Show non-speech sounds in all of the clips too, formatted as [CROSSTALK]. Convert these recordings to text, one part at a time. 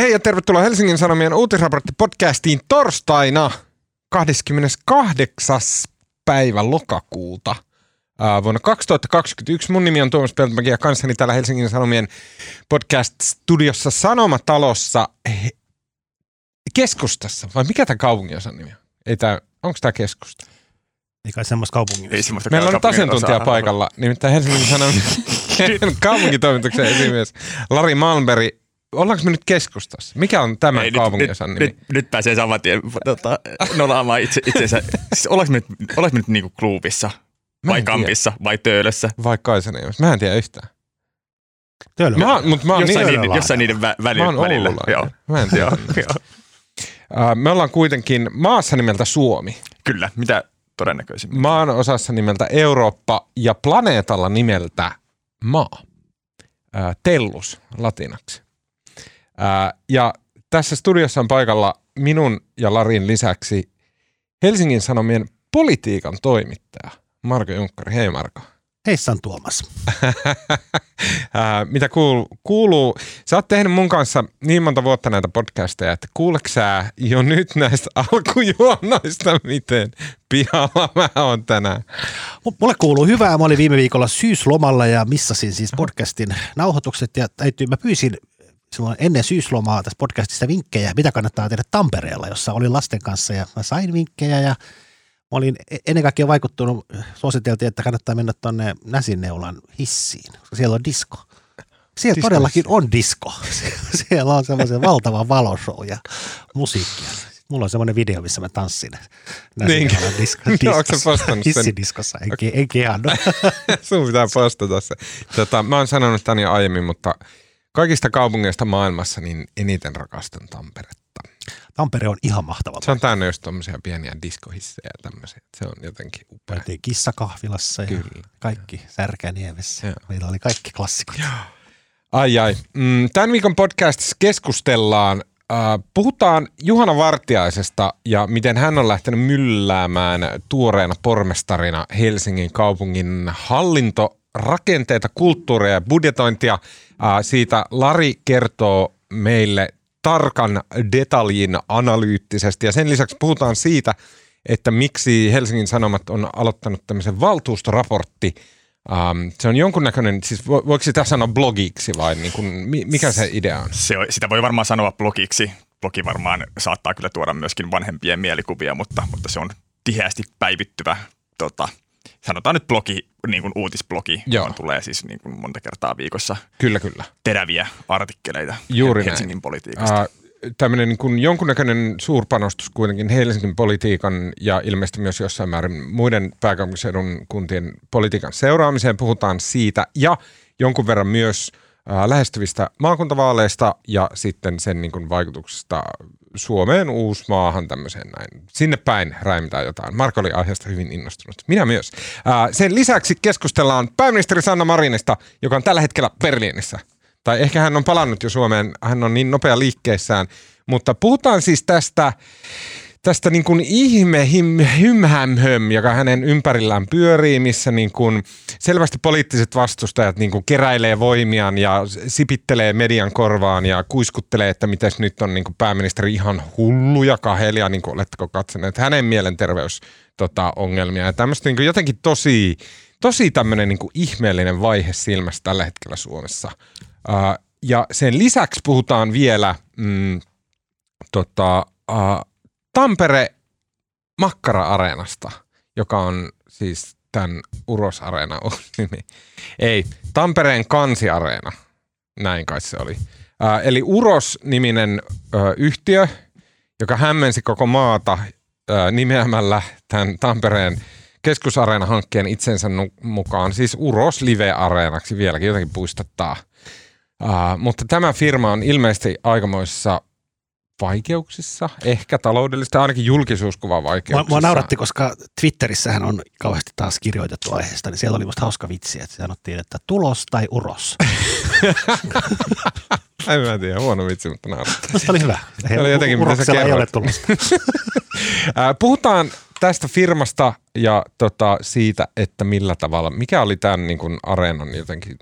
Hei ja tervetuloa Helsingin Sanomien uutisraportti-podcastiin torstaina 28. päivä lokakuuta vuonna 2021. Mun nimi on Tuomas Peltomäki ja kanssani täällä Helsingin Sanomien podcast-studiossa Sanomatalossa keskustassa. Vai mikä tämä kaupunginosan nimi on? Ei tää, onko tämä keskusta? Ei kai semmoista kaupungin. Ei semmoista Meillä on nyt kaupungin asiantuntija paikalla, nimittäin Helsingin Sanomien [LAUGHS] kaupunkitoimituksen esimies Lari Malmberg. Ollaanko me nyt keskustassa? Mikä on tämän Ei, kaupunginosan nyt, nimi? Nyt, nyt, pääsee saman tien tota, nolaamaan itse, itsensä. Siis ollaanko me nyt, ollaanko me nyt niinku kluubissa? Mä Vai en tiedä. kampissa? Vai töölössä? Vai Kaisaniemessä? Mä en tiedä yhtään. Töölö. Mä, mut mä oon Jossain, niin, niiden, jossain niiden vä, väli, mä oon välillä. Joo. Mä en tiedä. Äh, me ollaan kuitenkin maassa nimeltä Suomi, Kyllä, mitä todennäköisimmin. maan osassa nimeltä Eurooppa ja planeetalla nimeltä Maa. Äh, tellus latinaksi. Äh, ja tässä studiossa on paikalla minun ja Larin lisäksi Helsingin Sanomien politiikan toimittaja Marko Junkkari. Hei Marko. Heissan Tuomas. [LAUGHS] Ää, mitä kuuluu, kuuluu? Sä oot tehnyt mun kanssa niin monta vuotta näitä podcasteja, että kuuleeko sä jo nyt näistä alkujuonnoista, miten pihalla mä oon tänään? M- Mulle kuuluu hyvää. Mä olin viime viikolla syyslomalla ja missasin siis podcastin nauhoitukset ja täytyy, mä pyysin silloin ennen syyslomaa tässä podcastissa vinkkejä, mitä kannattaa tehdä Tampereella, jossa olin lasten kanssa ja mä sain vinkkejä ja mä olin e- ennen kaikkea vaikuttunut, suositeltiin, että kannattaa mennä tuonne Näsinneulan hissiin, koska siellä on disko. Siellä Disko todellakin on disko. [LAUGHS] Siellä on semmoisen valtava valoshow ja musiikkia. Mulla on semmoinen video, missä mä tanssin. Näsinneulan disko, [LAUGHS] No, onko sä postannut? Hissidiskossa, en, okay. en kehannut. [LAUGHS] Sun pitää postata se. Tota, mä oon sanonut tän jo aiemmin, mutta kaikista kaupungeista maailmassa niin eniten rakastan Tamperetta. Tampere on ihan mahtava. Se on täynnä just tommosia pieniä diskohissejä ja tämmöisiä. Se on jotenkin upea. Käytiin kissakahvilassa ja Kyllä. kaikki Särkäniemessä. Joo. Meillä oli kaikki klassikot. Ai ai. Mm, tämän viikon podcastissa keskustellaan, äh, puhutaan Juhana Vartiaisesta ja miten hän on lähtenyt mylläämään tuoreena pormestarina Helsingin kaupungin hallintorakenteita, kulttuuria ja budjetointia. Siitä Lari kertoo meille tarkan detaljin analyyttisesti ja sen lisäksi puhutaan siitä, että miksi Helsingin Sanomat on aloittanut tämmöisen valtuustoraportti Um, se on jonkunnäköinen, siis vo, voiko sitä sanoa blogiksi vai niin kuin, mi- mikä se idea on? Se, sitä voi varmaan sanoa blogiksi. Blogi varmaan saattaa kyllä tuoda myöskin vanhempien mielikuvia, mutta, mutta se on tiheästi päivittyvä, tota, sanotaan nyt blogi, niin kuin uutisblogi, Joo. johon tulee siis niin kuin monta kertaa viikossa Kyllä, kyllä. teräviä artikkeleita Juuri Helsingin näin. politiikasta. Uh, tämmöinen niin kuin jonkunnäköinen suurpanostus kuitenkin Helsingin politiikan ja ilmeisesti myös jossain määrin muiden pääkaupunkiseudun kuntien politiikan seuraamiseen. Puhutaan siitä ja jonkun verran myös lähestyvistä maakuntavaaleista ja sitten sen niin kuin vaikutuksesta Suomeen, Uusmaahan, tämmöiseen näin. Sinne päin räimitään jotain. Marko oli aiheesta hyvin innostunut. Minä myös. Uh, sen lisäksi keskustellaan pääministeri Sanna Marinista, joka on tällä hetkellä Berliinissä tai ehkä hän on palannut jo Suomeen, hän on niin nopea liikkeessään, mutta puhutaan siis tästä, tästä niin kuin ihme him, hymhämhöm, joka hänen ympärillään pyörii, missä niin kuin selvästi poliittiset vastustajat niin kuin keräilee voimiaan ja sipittelee median korvaan ja kuiskuttelee, että miten nyt on niin kuin pääministeri ihan hullu ja kahelia, niin kuin oletteko katsoneet hänen mielenterveys tota, ongelmia ja tämmöistä niin kuin jotenkin tosi, tosi tämmöinen niin kuin ihmeellinen vaihe silmässä tällä hetkellä Suomessa. Uh, ja sen lisäksi puhutaan vielä mm, tota, uh, Tampere Makkara-areenasta, joka on siis tämän Uros Areena uusi [LAUGHS] nimi. Ei, Tampereen Kansiareena, näin kai se oli. Uh, eli Uros-niminen uh, yhtiö, joka hämmensi koko maata uh, nimeämällä tämän Tampereen keskusareena-hankkeen itsensä mukaan, siis Uros Live-areenaksi vieläkin jotenkin puistattaa. Uh, mutta tämä firma on ilmeisesti aikamoissa vaikeuksissa, ehkä taloudellista, ainakin julkisuuskuvan Mua, vaikeuksissa. mua nauratti, koska Twitterissähän on kauheasti taas kirjoitettu aiheesta, niin siellä oli musta hauska vitsi, että sanottiin, että tulos tai uros. [LAUGHS] En mä tiedä, huono vitsi, mutta naurattaa. [LAUGHS] Se oli hyvä. Se oli jotenkin, mitä sä ei ole tulosta. [LAUGHS] Puhutaan tästä firmasta ja tota, siitä, että millä tavalla, mikä oli tämän niin kuin areenan jotenkin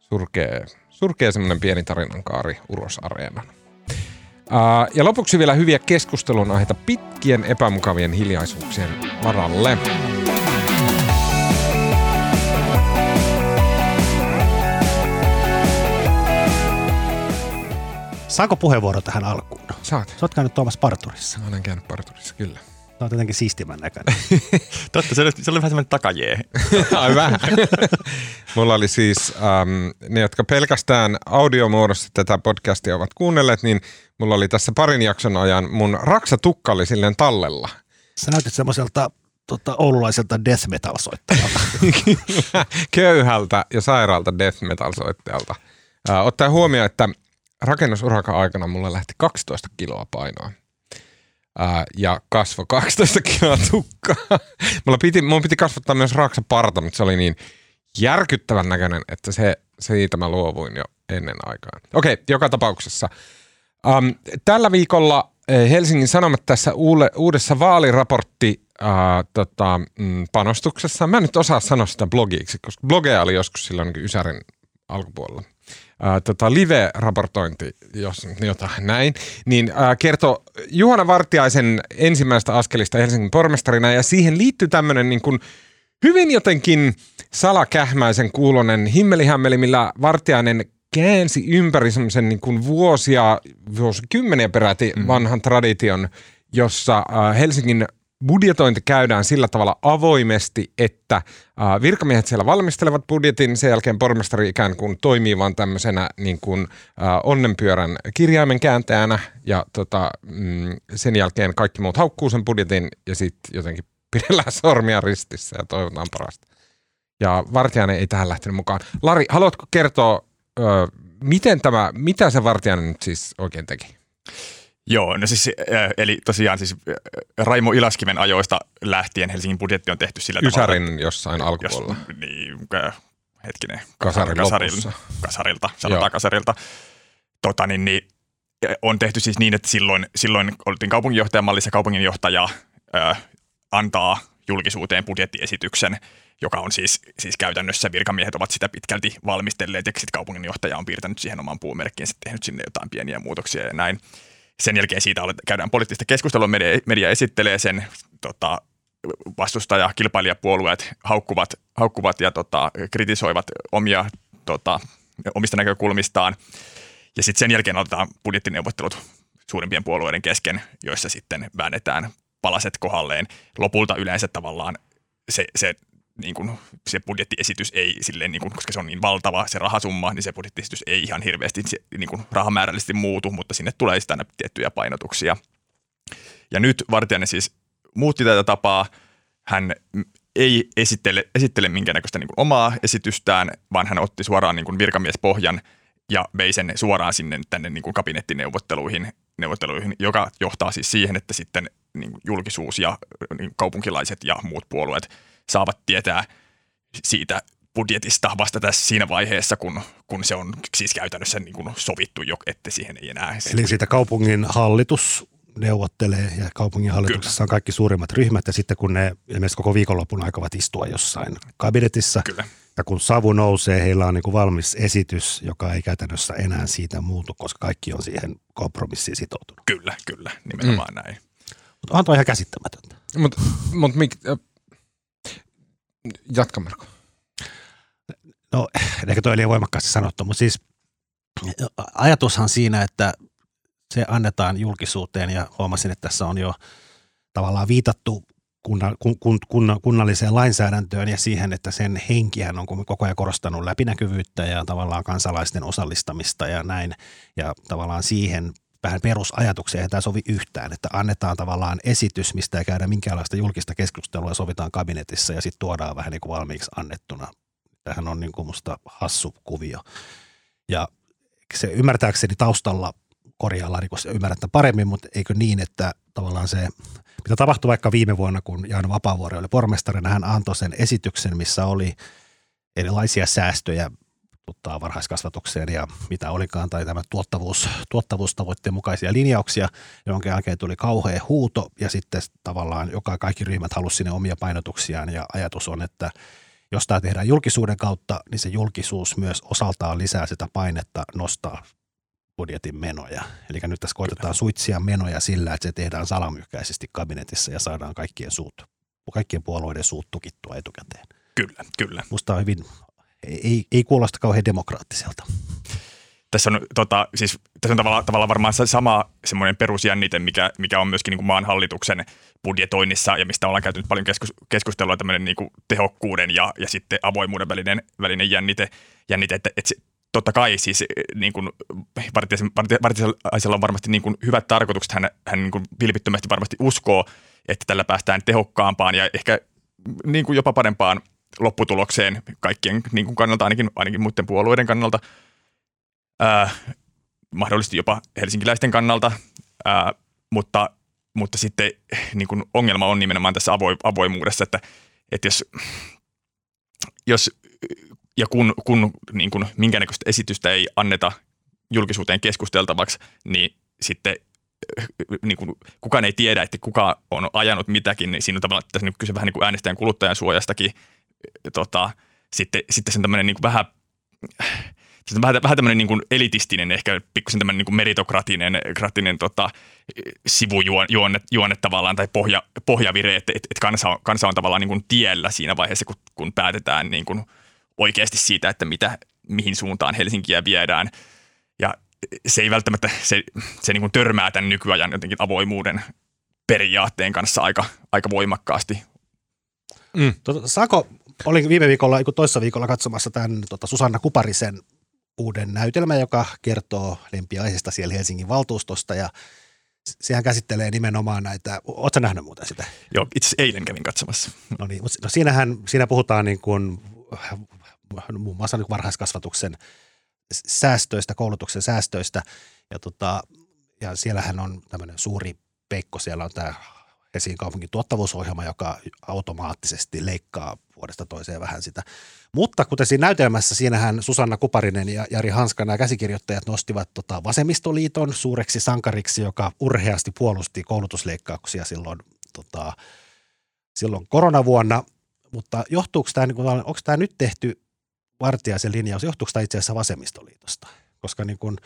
surkea, surkea semmoinen pieni tarinankaari Uros Areenan. Ja lopuksi vielä hyviä keskustelun aiheita pitkien epämukavien hiljaisuuksien varalle. Saanko puheenvuoro tähän alkuun? Saat. Sä oot käynyt Tuomas Parturissa. Mä olen käynyt Parturissa, kyllä. Tämä on jotenkin siistimän näköinen. [LAUGHS] Totta, se oli, se oli vähän semmoinen takajee. [LAUGHS] Ai vähän. [LAUGHS] Mulla oli siis, ähm, ne jotka pelkästään audiomuodossa tätä podcastia ovat kuunnelleet, niin mulla oli tässä parin jakson ajan mun raksatukka oli silleen tallella. Sä näytit semmoiselta tota, oululaiselta death metal soittajalta. Köyhältä ja sairaalta death metal soittajalta. Äh, ottaen huomioon, että rakennusurakan aikana mulla lähti 12 kiloa painoa. Ää, ja kasvo 12 kiloa tukkaa. [LAUGHS] Mulla piti, mun piti kasvattaa myös parta, mutta se oli niin järkyttävän näköinen, että se, siitä mä luovuin jo ennen aikaa. Okei, joka tapauksessa. Um, tällä viikolla eh, Helsingin Sanomat tässä uule, uudessa vaaliraportti uh, tota, mm, panostuksessa. Mä en nyt osaa sanoa sitä blogiksi, koska blogeja oli joskus silloin niin Ysärin alkupuolella ää, tota, live-raportointi, jos jotain näin, niin ää, kertoo Juhana Vartiaisen ensimmäistä askelista Helsingin pormestarina ja siihen liittyy tämmöinen niin kuin hyvin jotenkin salakähmäisen kuulonen himmelihämmeli, millä Vartiainen käänsi ympäri semmoisen niin kuin vuosia, vuosikymmeniä peräti mm. vanhan tradition, jossa Helsingin budjetointi käydään sillä tavalla avoimesti, että virkamiehet siellä valmistelevat budjetin, sen jälkeen pormestari ikään kuin toimii vaan tämmöisenä niin kuin, onnenpyörän kirjaimen kääntäjänä ja tota, mm, sen jälkeen kaikki muut haukkuu sen budjetin ja sitten jotenkin [LAUGHS] pidellään sormia ristissä ja toivotaan parasta. Ja Vartijainen ei tähän lähtenyt mukaan. Lari, haluatko kertoa, miten tämä, mitä se Vartijainen nyt siis oikein teki? Joo, no siis, äh, eli tosiaan siis äh, Raimo Ilaskiven ajoista lähtien Helsingin budjetti on tehty sillä Ysärin tavalla. jossain alkupuolella. Jos, niin, äh, hetkinen. Kasarin kasarin, kasarilta, sanotaan Joo. kasarilta. Tota, niin, niin, on tehty siis niin, että silloin, silloin oltiin kaupunginjohtajamallissa kaupunginjohtaja äh, antaa julkisuuteen budjettiesityksen, joka on siis, siis käytännössä virkamiehet ovat sitä pitkälti valmistelleet ja sitten kaupunginjohtaja on piirtänyt siihen oman puumerkkiin, tehnyt sinne jotain pieniä muutoksia ja näin sen jälkeen siitä käydään poliittista keskustelua, media, media esittelee sen tota, vastustaja, kilpailijapuolueet haukkuvat, haukkuvat ja tota, kritisoivat omia, tota, omista näkökulmistaan. Ja sitten sen jälkeen otetaan budjettineuvottelut suurimpien puolueiden kesken, joissa sitten väännetään palaset kohalleen. Lopulta yleensä tavallaan se, se niin kuin se budjettiesitys ei silleen, niin kuin, koska se on niin valtava se rahasumma, niin se budjettiesitys ei ihan hirveästi niin kuin rahamäärällisesti muutu, mutta sinne tulee aina tiettyjä painotuksia. Ja nyt Vartijainen siis muutti tätä tapaa. Hän ei esittele, esittele minkäännäköistä niin kuin omaa esitystään, vaan hän otti suoraan niin kuin virkamiespohjan ja vei sen suoraan sinne tänne niin kuin kabinettineuvotteluihin, neuvotteluihin, joka johtaa siis siihen, että sitten niin kuin julkisuus ja niin kaupunkilaiset ja muut puolueet – saavat tietää siitä budjetista vasta tässä siinä vaiheessa, kun, kun se on siis käytännössä niin kuin sovittu jo, että siihen ei enää. Eli siitä kaupungin hallitus neuvottelee ja kaupungin hallituksessa Kyllä. on kaikki suurimmat ryhmät ja sitten kun ne ilmeisesti koko viikonlopun aikovat istua jossain kabinetissa Kyllä. ja kun savu nousee, heillä on niin kuin valmis esitys, joka ei käytännössä enää siitä muutu, koska kaikki on siihen kompromissiin sitoutunut. Kyllä, kyllä, nimenomaan mm. näin. Mutta toi ihan käsittämätöntä. Mutta mut, mut, Jatka Marko. No [LAUGHS] ehkä toi liian voimakkaasti sanottu, mutta siis ajatushan siinä, että se annetaan julkisuuteen ja huomasin, että tässä on jo tavallaan viitattu kunna, kun, kun, kun, kunnalliseen lainsäädäntöön ja siihen, että sen henkihän on koko ajan korostanut läpinäkyvyyttä ja tavallaan kansalaisten osallistamista ja näin. Ja tavallaan siihen vähän perusajatukseen, eihän tämä sovi yhtään, että annetaan tavallaan esitys, mistä ei käydä minkäänlaista julkista keskustelua sovitaan kabinetissa ja sitten tuodaan vähän niin kuin valmiiksi annettuna. Tähän on niin kuin musta hassu kuvio. Ja se ymmärtääkseni taustalla korjaa rikos ymmärrätte paremmin, mutta eikö niin, että tavallaan se, mitä tapahtui vaikka viime vuonna, kun Jaana Vapaavuori oli pormestarina, hän antoi sen esityksen, missä oli erilaisia säästöjä tota, varhaiskasvatukseen ja mitä olikaan, tai tämä tuottavuus, tuottavuustavoitteen mukaisia linjauksia, jonka jälkeen tuli kauhea huuto ja sitten tavallaan joka kaikki ryhmät halusivat sinne omia painotuksiaan ja ajatus on, että jos tämä tehdään julkisuuden kautta, niin se julkisuus myös osaltaan lisää sitä painetta nostaa budjetin menoja. Eli nyt tässä koitetaan suitsia menoja sillä, että se tehdään salamyhkäisesti kabinetissa ja saadaan kaikkien suut, kaikkien puolueiden suut tukittua etukäteen. Kyllä, kyllä. Musta on hyvin, ei, ei kuulosta kauhean demokraattiselta. Tässä on, tota, siis, tässä on tavallaan, tavallaan varmaan sama semmoinen perusjännite, mikä, mikä on myöskin niin kuin maan hallituksen budjetoinnissa ja mistä ollaan käyty paljon keskus, keskustelua, tämmöinen niin kuin tehokkuuden ja, ja sitten avoimuuden välinen, välinen jännite, jännite että, että totta kai siis eh, niin kuin Vartiaisella on varmasti niin kuin hyvät tarkoitukset. Hän, hän niin kuin vilpittömästi varmasti uskoo, että tällä päästään tehokkaampaan ja ehkä niin kuin jopa parempaan lopputulokseen kaikkien niin kuin kannalta, ainakin, ainakin muiden puolueiden kannalta, ää, mahdollisesti jopa helsinkiläisten kannalta, ää, mutta, mutta sitten niin kuin ongelma on nimenomaan tässä avoimuudessa, että, että jos, jos ja kun, kun niin kuin minkäännäköistä esitystä ei anneta julkisuuteen keskusteltavaksi, niin sitten niin kuin, kukaan ei tiedä, että kuka on ajanut mitäkin, niin siinä on tavallaan tässä niin kyse vähän niin kuin äänestäjän kuluttajan suojastakin. Tota, sitten, sitten se on tämmöinen niin vähän, on vähän, vähän tämmöinen niin elitistinen, ehkä pikkusen tämmöinen niin meritokratinen kratinen, tota, sivujuonne juonne tavallaan tai pohja, pohjavire, että, että kansa, on, kansa on tavallaan niin tiellä siinä vaiheessa, kun, kun päätetään niin kuin – oikeasti siitä, että mitä, mihin suuntaan Helsinkiä viedään. Ja se ei välttämättä, se, se niin törmää tämän nykyajan jotenkin avoimuuden periaatteen kanssa aika, aika voimakkaasti. Mm. Tota, Sako, olin viime viikolla, toissa viikolla katsomassa tämän tota Susanna Kuparisen uuden näytelmän, joka kertoo lempiaisista siellä Helsingin valtuustosta ja sehän käsittelee nimenomaan näitä, ootko nähnyt muuten sitä? Joo, itse asiassa eilen kävin katsomassa. No niin, mutta no siinähän, siinä puhutaan niin kuin muun muassa niin varhaiskasvatuksen säästöistä, koulutuksen säästöistä. Ja, tota, ja siellähän on tämmöinen suuri peikko, siellä on tämä Helsingin kaupungin tuottavuusohjelma, joka automaattisesti leikkaa vuodesta toiseen vähän sitä. Mutta kuten siinä näytelmässä, siinähän Susanna Kuparinen ja Jari Hanska, nämä käsikirjoittajat, nostivat tota Vasemmistoliiton suureksi sankariksi, joka urheasti puolusti koulutusleikkauksia silloin, tota, silloin koronavuonna. Mutta johtuuko tämä, niin onko tämä nyt tehty Vartiaisen linjaus, johtuuko tämä itse asiassa vasemmistoliitosta? Koska niin kun,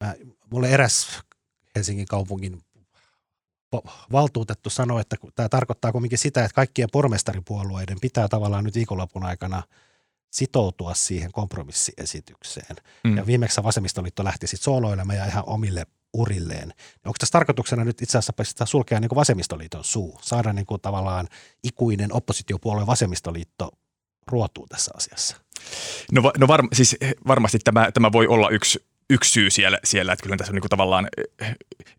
mä, mulle eräs Helsingin kaupungin valtuutettu sanoi, että tämä tarkoittaa kuitenkin sitä, että kaikkien pormestaripuolueiden pitää tavallaan nyt viikonlopun aikana sitoutua siihen kompromissiesitykseen. Mm. Ja viimeksi vasemmistoliitto lähti sitten sooloilemaan ja ihan omille urilleen. Onko tässä tarkoituksena nyt itse asiassa sulkea niin kuin vasemmistoliiton suu, saada niin kuin tavallaan ikuinen oppositiopuolue vasemmistoliitto ruotuu tässä asiassa? No, no var, siis varmasti tämä, tämä voi olla yksi, yksi syy siellä, siellä että kyllä tässä on niin kuin tavallaan,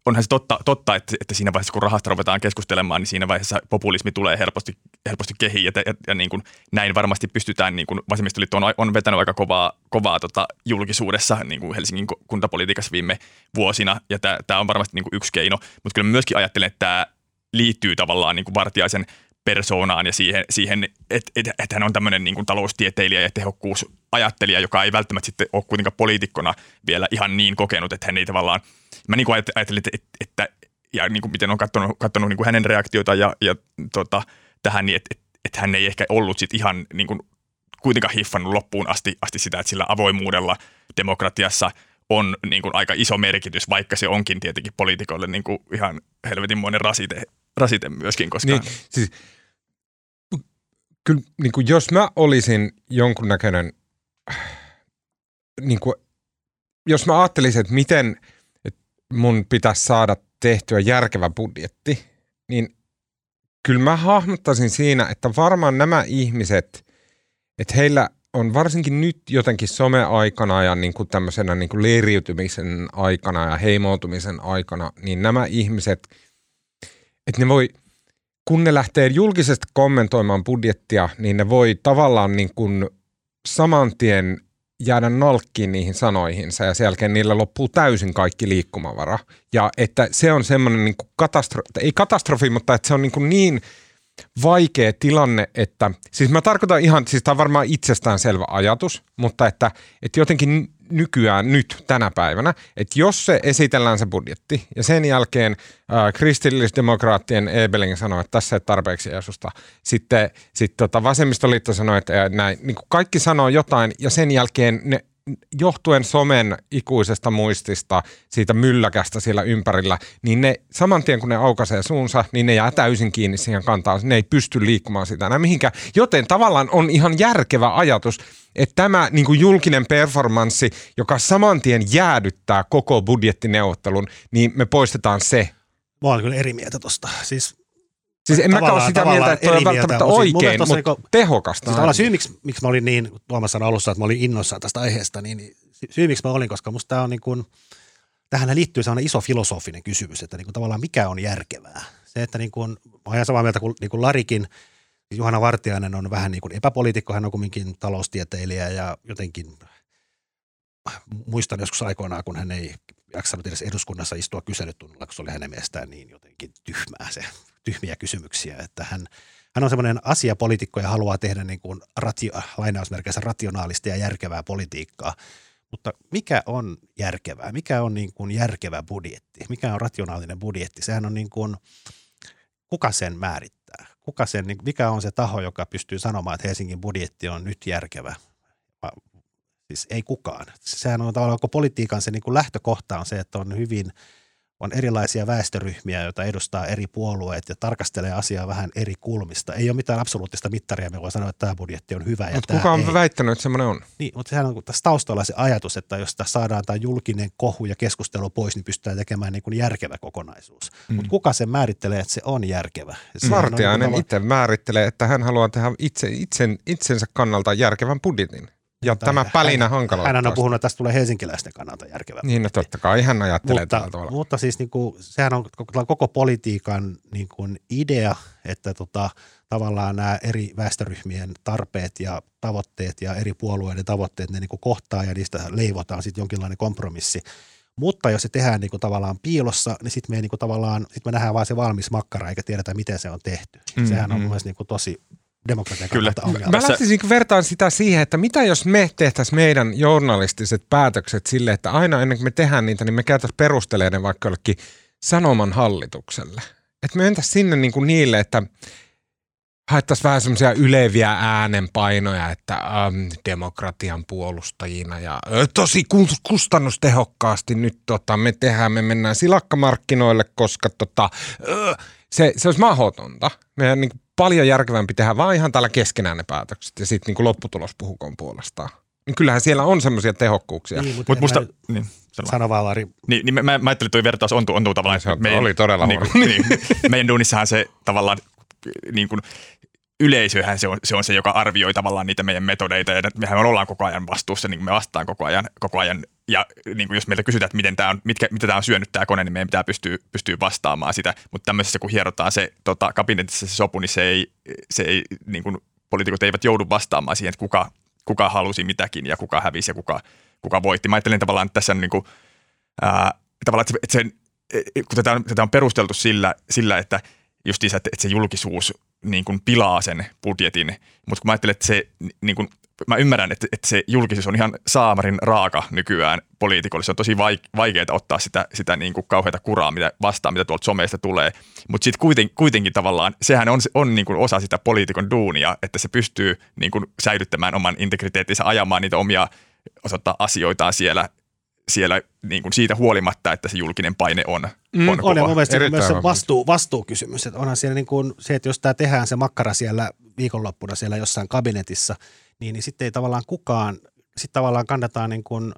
onhan se totta, totta että, että siinä vaiheessa kun rahasta ruvetaan keskustelemaan, niin siinä vaiheessa populismi tulee helposti, helposti kehiin ja, ja, ja niin kuin näin varmasti pystytään, niin kuin vasemmistoliitto on, on vetänyt aika kovaa, kovaa tota julkisuudessa niin kuin Helsingin kuntapolitiikassa viime vuosina ja tämä on varmasti niin kuin yksi keino, mutta kyllä myöskin ajattelen, että tämä liittyy tavallaan niin kuin Vartiaisen – persoonaan ja siihen, siihen että et, et hän on tämmöinen niin kuin taloustieteilijä ja tehokkuusajattelija, joka ei välttämättä sitten ole kuitenkaan poliitikkona vielä ihan niin kokenut, että hän ei tavallaan, mä niin kuin ajattelin, että, että, ja niin kuin miten on katsonut, katsonut niin kuin hänen reaktioita ja, ja tota, tähän, niin että, että, että hän ei ehkä ollut sit ihan niin kuin kuitenkaan hiffannut loppuun asti, asti sitä, että sillä avoimuudella demokratiassa on niin kuin aika iso merkitys, vaikka se onkin tietenkin poliitikoille niin kuin ihan helvetinmoinen rasite, rasite myöskin. Koska... Niin, siis kyllä niin kuin jos mä olisin jonkunnäköinen, niin kuin, jos mä ajattelisin, että miten että mun pitäisi saada tehtyä järkevä budjetti, niin kyllä mä hahmottaisin siinä, että varmaan nämä ihmiset, että heillä on varsinkin nyt jotenkin some-aikana ja niin kuin tämmöisenä niin kuin leiriytymisen aikana ja heimoutumisen aikana, niin nämä ihmiset, että ne voi – kun ne lähtee julkisesti kommentoimaan budjettia, niin ne voi tavallaan niin kuin saman tien jäädä nalkkiin niihin sanoihinsa ja sen jälkeen niillä loppuu täysin kaikki liikkumavara. Ja että se on semmoinen niin katastrofi, ei katastrofi, mutta että se on niin, kuin niin vaikea tilanne, että siis mä tarkoitan ihan, siis tämä on varmaan itsestäänselvä ajatus, mutta että, että jotenkin nykyään nyt tänä päivänä, että jos se esitellään se budjetti ja sen jälkeen äh, kristillisdemokraattien Ebeling sanoi, että tässä ei tarpeeksi Jeesusta, sitten sit tota vasemmistoliitto sanoi, että näin, niin kaikki sanoo jotain ja sen jälkeen ne johtuen somen ikuisesta muistista, siitä mylläkästä siellä ympärillä, niin ne saman tien kun ne aukaisee suunsa, niin ne jää täysin kiinni siihen kantaan. Ne ei pysty liikkumaan sitä enää mihinkään. Joten tavallaan on ihan järkevä ajatus, että tämä niin kuin julkinen performanssi, joka saman tien jäädyttää koko budjettineuvottelun, niin me poistetaan se. Mä olen kyllä eri mieltä tosta. Siis Siis en mäkään ole sitä mieltä, että toi on välttämättä oikein, mutta niinku, tehokasta. Siis syy, miksi, miksi mä olin niin, Tuomas sanoi alussa, että mä olin innoissaan tästä aiheesta, niin, syy, miksi mä olin, koska musta tämä on niin kuin, tähän liittyy sellainen iso filosofinen kysymys, että niin kuin tavallaan mikä on järkevää. Se, että niin kuin, mä olen samaa mieltä kuin, niin kuin Larikin, siis Juhana Vartiainen on vähän niin kuin epäpoliitikko, hän on kumminkin taloustieteilijä ja jotenkin muistan joskus aikoinaan, kun hän ei jaksanut edes eduskunnassa istua kyselytunnilla, kun se oli hänen mielestään niin jotenkin tyhmää se, tyhmiä kysymyksiä, että hän, hän on semmoinen asiapolitiikko ja haluaa tehdä niin kuin ratio, lainausmerkeissä rationaalista ja järkevää politiikkaa. Mutta mikä on järkevää? Mikä on niin kuin järkevä budjetti? Mikä on rationaalinen budjetti? Sehän on niin kuin, kuka sen määrittää? Kuka sen, niin mikä on se taho, joka pystyy sanomaan, että Helsingin budjetti on nyt järkevä? Siis ei kukaan. Sehän on tavallaan koko politiikan se niin kuin lähtökohta on se, että on hyvin on erilaisia väestöryhmiä, joita edustaa eri puolueet ja tarkastelee asiaa vähän eri kulmista. Ei ole mitään absoluuttista mittaria, me voi sanoa, että tämä budjetti on hyvä. Mutta kuka on ei. väittänyt, että semmoinen on? Niin, mutta sehän on tässä taustalla se ajatus, että jos tässä saadaan tämä julkinen kohu ja keskustelu pois, niin pystytään tekemään niin kuin järkevä kokonaisuus. Mm. Mutta kuka sen määrittelee, että se on järkevä? Martiainen niin itse määrittelee, että hän haluaa tehdä itse, itsen, itsensä kannalta järkevän budjetin. Ja tai tämä pälinä hankaloittaa. Hän on puhunut, että tästä tulee helsinkiläisten kannalta järkevää. Niin, no totta kai hän ajattelee mutta, tällä tavalla. Mutta siis niin kuin, sehän on koko politiikan niin kuin idea, että tota, tavallaan nämä eri väestöryhmien tarpeet ja tavoitteet ja eri puolueiden tavoitteet, ne niin kuin kohtaa ja niistä leivotaan sitten jonkinlainen kompromissi. Mutta jos se tehdään niin kuin tavallaan piilossa, niin sitten me, niin kuin tavallaan, sit me nähdään vain se valmis makkara eikä tiedetä, miten se on tehty. Mm-hmm. Sehän on mun mielestä niin kuin tosi demokratian Kyllä. ongelma. Mä lähtisin vertaan sitä siihen, että mitä jos me tehtäisiin meidän journalistiset päätökset sille, että aina ennen kuin me tehdään niitä, niin me käytäisiin perusteleiden vaikka jollekin sanoman hallitukselle. Että me mentäisiin sinne niin kuin niille, että haettaisiin vähän semmoisia yleviä äänenpainoja, että ähm, demokratian puolustajina ja ö, tosi kustannustehokkaasti nyt tota, me tehdään, me mennään silakkamarkkinoille, koska tota, ö, se, se olisi mahdotonta. Meidän niin paljon järkevämpi tehdä vaan ihan tällä keskenään ne päätökset ja sitten niin lopputulos puhukoon puolestaan. Niin kyllähän siellä on semmoisia tehokkuuksia. Niin, mutta Mut musta, mä, niin, sano vaan Lari. Niin, niin mä, mä, ajattelin, että tuo vertaus on, on tuo tavallaan. Se meidän, oli todella niin, niin, [LAUGHS] meidän duunissahan se tavallaan niin kuin, yleisöhän se on, se on se, joka arvioi tavallaan niitä meidän metodeita ja mehän ollaan koko ajan vastuussa, niin me vastaan koko ajan, koko ajan ja niin kuin jos meiltä kysytään, että miten tämä on, mitkä, mitä tämä on syönyt tämä kone, niin meidän pitää pystyä, pystyä vastaamaan sitä, mutta tämmöisessä kun hierotaan se tota, kabinetissa se sopu, niin se ei, se ei niin kuin, poliitikot eivät joudu vastaamaan siihen, että kuka, kuka halusi mitäkin ja kuka hävisi ja kuka, kuka voitti. Mä ajattelen tavallaan, että tässä on niin kuin, ää, tavallaan, että se, että se, kun tätä on, tätä on perusteltu sillä, sillä että justiinsa, että, että se julkisuus niin kuin pilaa sen budjetin. Mutta kun mä ajattelen, että se, niin kuin, mä ymmärrän, että, että se julkisuus on ihan saamarin raaka nykyään poliitikolle. Se on tosi vaikeaa ottaa sitä, sitä niin kuin kauheita kuraa mitä vastaan, mitä tuolta someista tulee. Mutta sitten kuiten, kuitenkin tavallaan, sehän on, on niin kuin osa sitä poliitikon duunia, että se pystyy niin kuin säilyttämään oman integriteettinsä, ajamaan niitä omia osoittaa asioitaan siellä siellä niin kuin siitä huolimatta, että se julkinen paine on, mm, on, on ja mun mielestä myös se vastuu, vastuukysymys. Että onhan siellä niin kuin se, että jos tämä tehdään se makkara siellä viikonloppuna siellä jossain kabinetissa, niin, niin sitten ei tavallaan kukaan, sitten tavallaan kannetaan niin kuin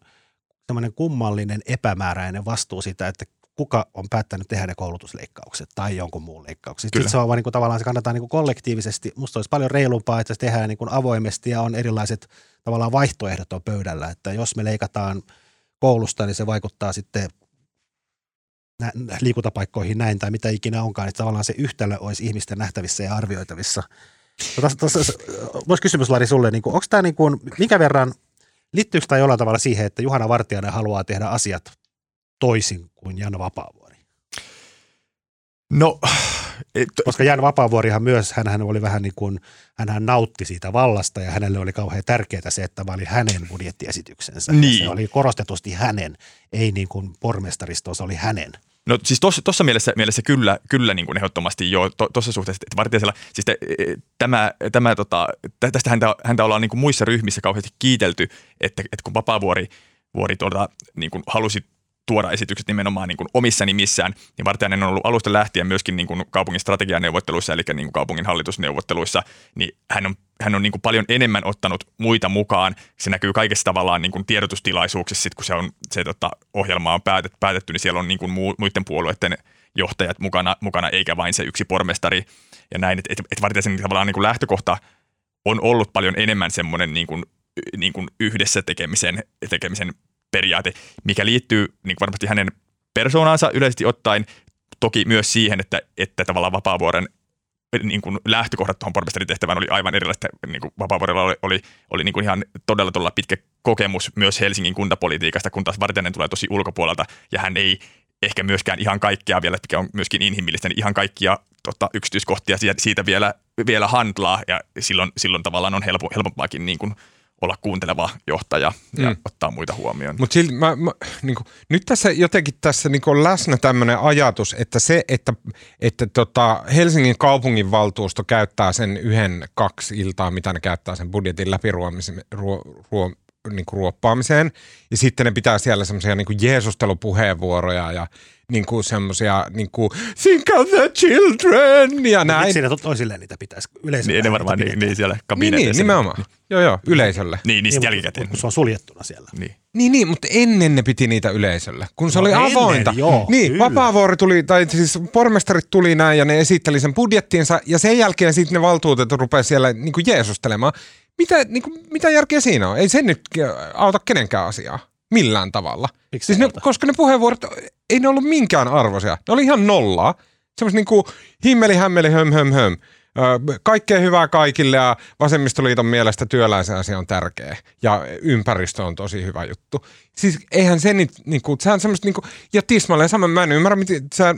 semmoinen kummallinen epämääräinen vastuu siitä, että kuka on päättänyt tehdä ne koulutusleikkaukset tai jonkun muun leikkaukset. Sitten se on vaan niin kuin, tavallaan se kannataan niin kuin kollektiivisesti. Musta olisi paljon reilumpaa, että se tehdään niin kuin avoimesti ja on erilaiset tavallaan vaihtoehdot on pöydällä. Että jos me leikataan – koulusta, niin se vaikuttaa sitten liikuntapaikkoihin näin tai mitä ikinä onkaan, että tavallaan se yhtälö olisi ihmisten nähtävissä ja arvioitavissa. Voisi kysymys Lari sulle, niin onko tämä niin kuin, minkä verran, liittyykö tämä jollain tavalla siihen, että Juhana Vartijainen haluaa tehdä asiat toisin kuin Jan Vapaavuori? No Koska Jan Vapaavuorihan myös, hän oli vähän niin kuin, hän nautti siitä vallasta ja hänelle oli kauhean tärkeää se, että oli hänen budjettiesityksensä. Niin. Se oli korostetusti hänen, ei niin kuin pormestaristo, se oli hänen. No siis tuossa mielessä, mielessä kyllä, kyllä niin kuin ehdottomasti jo tuossa suhteessa, että Vartiaisella, siis te, tämä, tämä tota, tästä häntä, häntä ollaan niin kuin muissa ryhmissä kauheasti kiitelty, että, että kun Vapaavuori vuori tuota, niin kuin halusi tuoda esitykset nimenomaan niin kuin omissa nimissään, niin Vartiainen on ollut alusta lähtien myöskin niin kuin kaupungin strategianeuvotteluissa, eli niin kuin kaupungin hallitusneuvotteluissa, niin hän on, hän on niin kuin paljon enemmän ottanut muita mukaan. Se näkyy kaikessa tavallaan niin kuin tiedotustilaisuuksissa, sit kun se, on, se tota, ohjelma on päätet, päätetty, niin siellä on niin kuin muiden puolueiden johtajat mukana, mukana, eikä vain se yksi pormestari ja näin. Että et, et Vartiaisen tavallaan niin kuin lähtökohta on ollut paljon enemmän semmoinen niin kuin, niin kuin yhdessä tekemisen, tekemisen periaate, mikä liittyy niin varmasti hänen persoonaansa yleisesti ottaen, toki myös siihen, että, että tavallaan Vapaavuoren niin kuin lähtökohdat tuohon pormestaritehtävään oli aivan erilaista. Niin kuin Vapaavuorella oli, oli, oli niin kuin ihan todella, todella pitkä kokemus myös Helsingin kuntapolitiikasta, kun taas Vartiainen tulee tosi ulkopuolelta ja hän ei ehkä myöskään ihan kaikkea vielä, mikä on myöskin inhimillistä, niin ihan kaikkia tota, yksityiskohtia siitä vielä, vielä handlaa ja silloin, silloin tavallaan on helpo, helpompaakin niin kuin – olla kuunteleva johtaja ja mm. ottaa muita huomioon. Mutta mä, mä, niinku, nyt tässä jotenkin tässä niinku on läsnä tämmöinen ajatus, että se, että, että tota Helsingin kaupungin valtuusto käyttää sen yhden, kaksi iltaa, mitä ne käyttää sen budjetin läpiruomiseen, ruo, ruo, niin kuin ruoppaamiseen. Ja sitten ne pitää siellä semmoisia niin jeesustelupuheenvuoroja ja niin kuin semmoisia niin kuin, think of the children ja näin. Miksi siinä toisilleen niitä pitäisi yleisölle? Niin, ne varmaan niin, niin, siellä kabineteissa. Niin, niin nimenomaan. Niin. Joo, joo, yleisölle. Niin, niin sitten jälkikäteen. Kun se on suljettuna siellä. Niin. Niin, niin, mutta ennen ne piti niitä yleisölle, kun se no oli ennen, avointa. Joo, niin, kyllä. Vapaavuori tuli, tai siis pormestarit tuli näin ja ne esitteli sen budjettinsa ja sen jälkeen sitten ne valtuutetut rupesivat siellä niin kuin jeesustelemaan. Mitä, niin kuin, mitä järkeä siinä on? Ei se nyt auta kenenkään asiaa millään tavalla. Miksi siis ne, koska ne puheenvuorot, ei ne ollut minkään arvoisia. Ne oli ihan nollaa. Semmoista niin kuin himmeli, hämmeli, höm, höm, höm. Kaikkea hyvää kaikille ja vasemmistoliiton mielestä työläisen asia on tärkeä ja ympäristö on tosi hyvä juttu. Siis eihän se nyt, niin kuin, sehän semmoista, niin kuin, ja tismalleen sama, mä en ymmärrä, miten sä,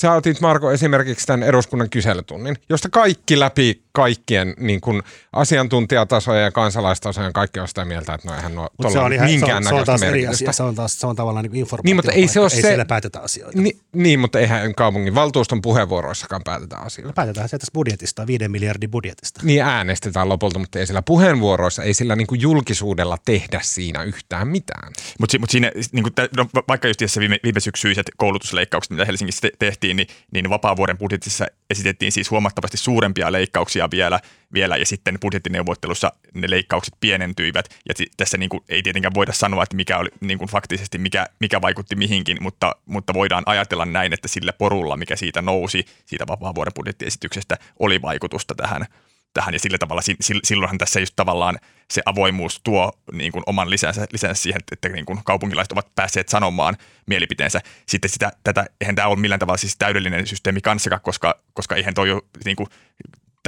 sä otit Marko esimerkiksi tämän eduskunnan kyselytunnin, josta kaikki läpi kaikkien niin kuin, asiantuntijatasoja ja kansalaistasoja kaikki on sitä mieltä, että no eihän nuo se on ihan, minkään se on, se on taas eri asia, se on, taas, se on tavallaan niin informaatio, niin, mutta ei, se ole ei se, siellä päätetä asioita. Ni, niin, mutta eihän kaupungin valtuuston puheenvuoroissakaan päätetä asioita. Päätetään se tässä budjetista, viiden miljardin budjetista. Niin äänestetään lopulta, mutta ei sillä puheenvuoroissa, ei sillä niin kuin julkisuudella tehdä siinä yhtään mitään. Mutta mut siinä, niin kuin, no, vaikka just tässä viime, viime syksyiset koulutusleikkaukset, mitä Helsingissä te, tehtiin, niin, niin vapaavuoden budjetissa esitettiin siis huomattavasti suurempia leikkauksia vielä, vielä ja sitten budjettineuvottelussa ne leikkaukset pienentyivät. Ja tässä niin kuin, ei tietenkään voida sanoa, että mikä oli niin kuin faktisesti, mikä, mikä vaikutti mihinkin, mutta, mutta voidaan ajatella näin, että sillä porulla, mikä siitä nousi, siitä vapaavuoden budjettiesityksestä, oli vaikutusta tähän tähän ja sillä tavalla silloinhan tässä just tavallaan se avoimuus tuo niin kuin oman lisänsä, lisänsä siihen, että niin kuin kaupungilaiset ovat päässeet sanomaan mielipiteensä. Sitten sitä, tätä, eihän tämä ole millään tavalla siis täydellinen systeemi kanssakaan, koska, koska eihän toi ole niin kuin,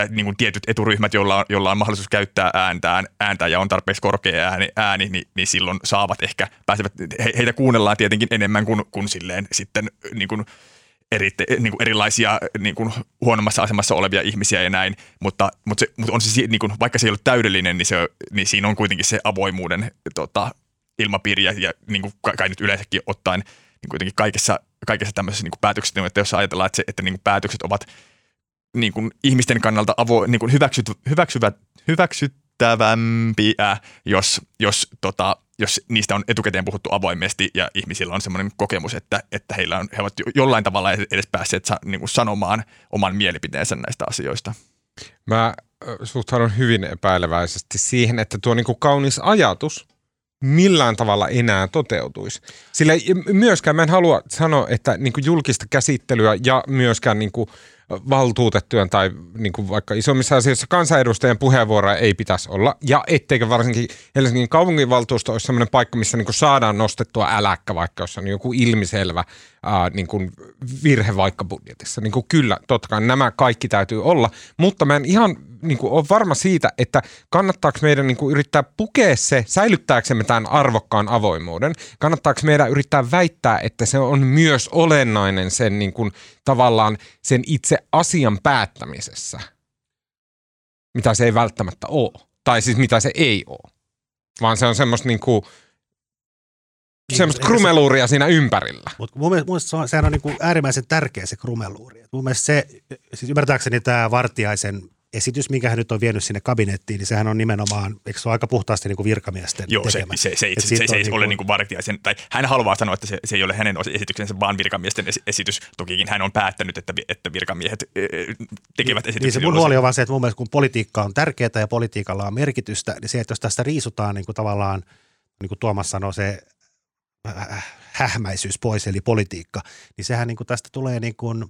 niin kuin tietyt eturyhmät, joilla on, joilla on mahdollisuus käyttää ääntään, ääntä ja on tarpeeksi korkea ääni, ääni niin, niin silloin saavat ehkä, pääsevät, he, heitä kuunnellaan tietenkin enemmän kuin, kuin silleen sitten niin kuin eri, niin kuin erilaisia niin kuin huonommassa asemassa olevia ihmisiä ja näin, mutta, mutta, se, mutta on se, niin kuin, vaikka se ei ole täydellinen, niin, se, niin siinä on kuitenkin se avoimuuden tota, ilmapiiri ja, ja niin kuin kai nyt yleensäkin ottaen niin kuitenkin kaikessa, kaikessa tämmöisessä niin päätöksessä, että jos ajatellaan, että, se, että niin kuin päätökset ovat niin kuin ihmisten kannalta avo, niin kuin hyväksyt, hyväksyvät, hyväksyttävämpiä, jos, jos tota, jos niistä on etukäteen puhuttu avoimesti ja ihmisillä on semmoinen kokemus, että, että heillä on, he ovat jollain tavalla edes päässeet sa, niin kuin sanomaan oman mielipiteensä näistä asioista. Mä suhtaudun hyvin epäileväisesti siihen, että tuo niin kuin kaunis ajatus millään tavalla enää toteutuisi. Sillä myöskään mä en halua sanoa, että niin kuin julkista käsittelyä ja myöskään niin kuin valtuutettujen tai niin kuin vaikka isommissa asioissa kansanedustajien puheenvuoroja ei pitäisi olla. Ja etteikö varsinkin Helsingin kaupunginvaltuusto olisi sellainen paikka, missä niin kuin saadaan nostettua äläkkä, vaikka jos on joku ilmiselvä ää, niin kuin virhe vaikka budjetissa. Niin kuin kyllä, totta kai nämä kaikki täytyy olla, mutta mä en ihan niin kuin ole varma siitä, että kannattaako meidän niin kuin yrittää pukea se, säilyttääksemme tämän arvokkaan avoimuuden, kannattaako meidän yrittää väittää, että se on myös olennainen sen niin kuin, tavallaan sen itse asian päättämisessä, mitä se ei välttämättä ole, tai siis mitä se ei ole, vaan se on semmoista niin kuin, semmoista krumeluuria siinä ympärillä. Mutta mun mielestä, mun mielestä se on, sehän on niin kuin äärimmäisen tärkeä se krumeluuri. Et mun mielestä se, siis ymmärtääkseni tämä Vartiaisen esitys, minkä hän nyt on vienyt sinne kabinettiin, niin sehän on nimenomaan, eikö se ole aika puhtaasti niin kuin virkamiesten Joo, se, tekemä? se, se, se, se, se, on ei niin ole niin kuin vartijaisen, tai hän haluaa sanoa, että se, se ei ole hänen esityksensä, vaan virkamiesten esi- esitys. Tokikin hän on päättänyt, että, että virkamiehet ö, tekevät esityksen. Niin se mun huoli on vaan se, että mun mielestä kun politiikka on tärkeää ja politiikalla on merkitystä, niin se, että jos tästä riisutaan niin kuin tavallaan, niin kuin Tuomas sanoi, se äh, hähmäisyys pois, eli politiikka, niin sehän niin kuin tästä tulee niin kuin,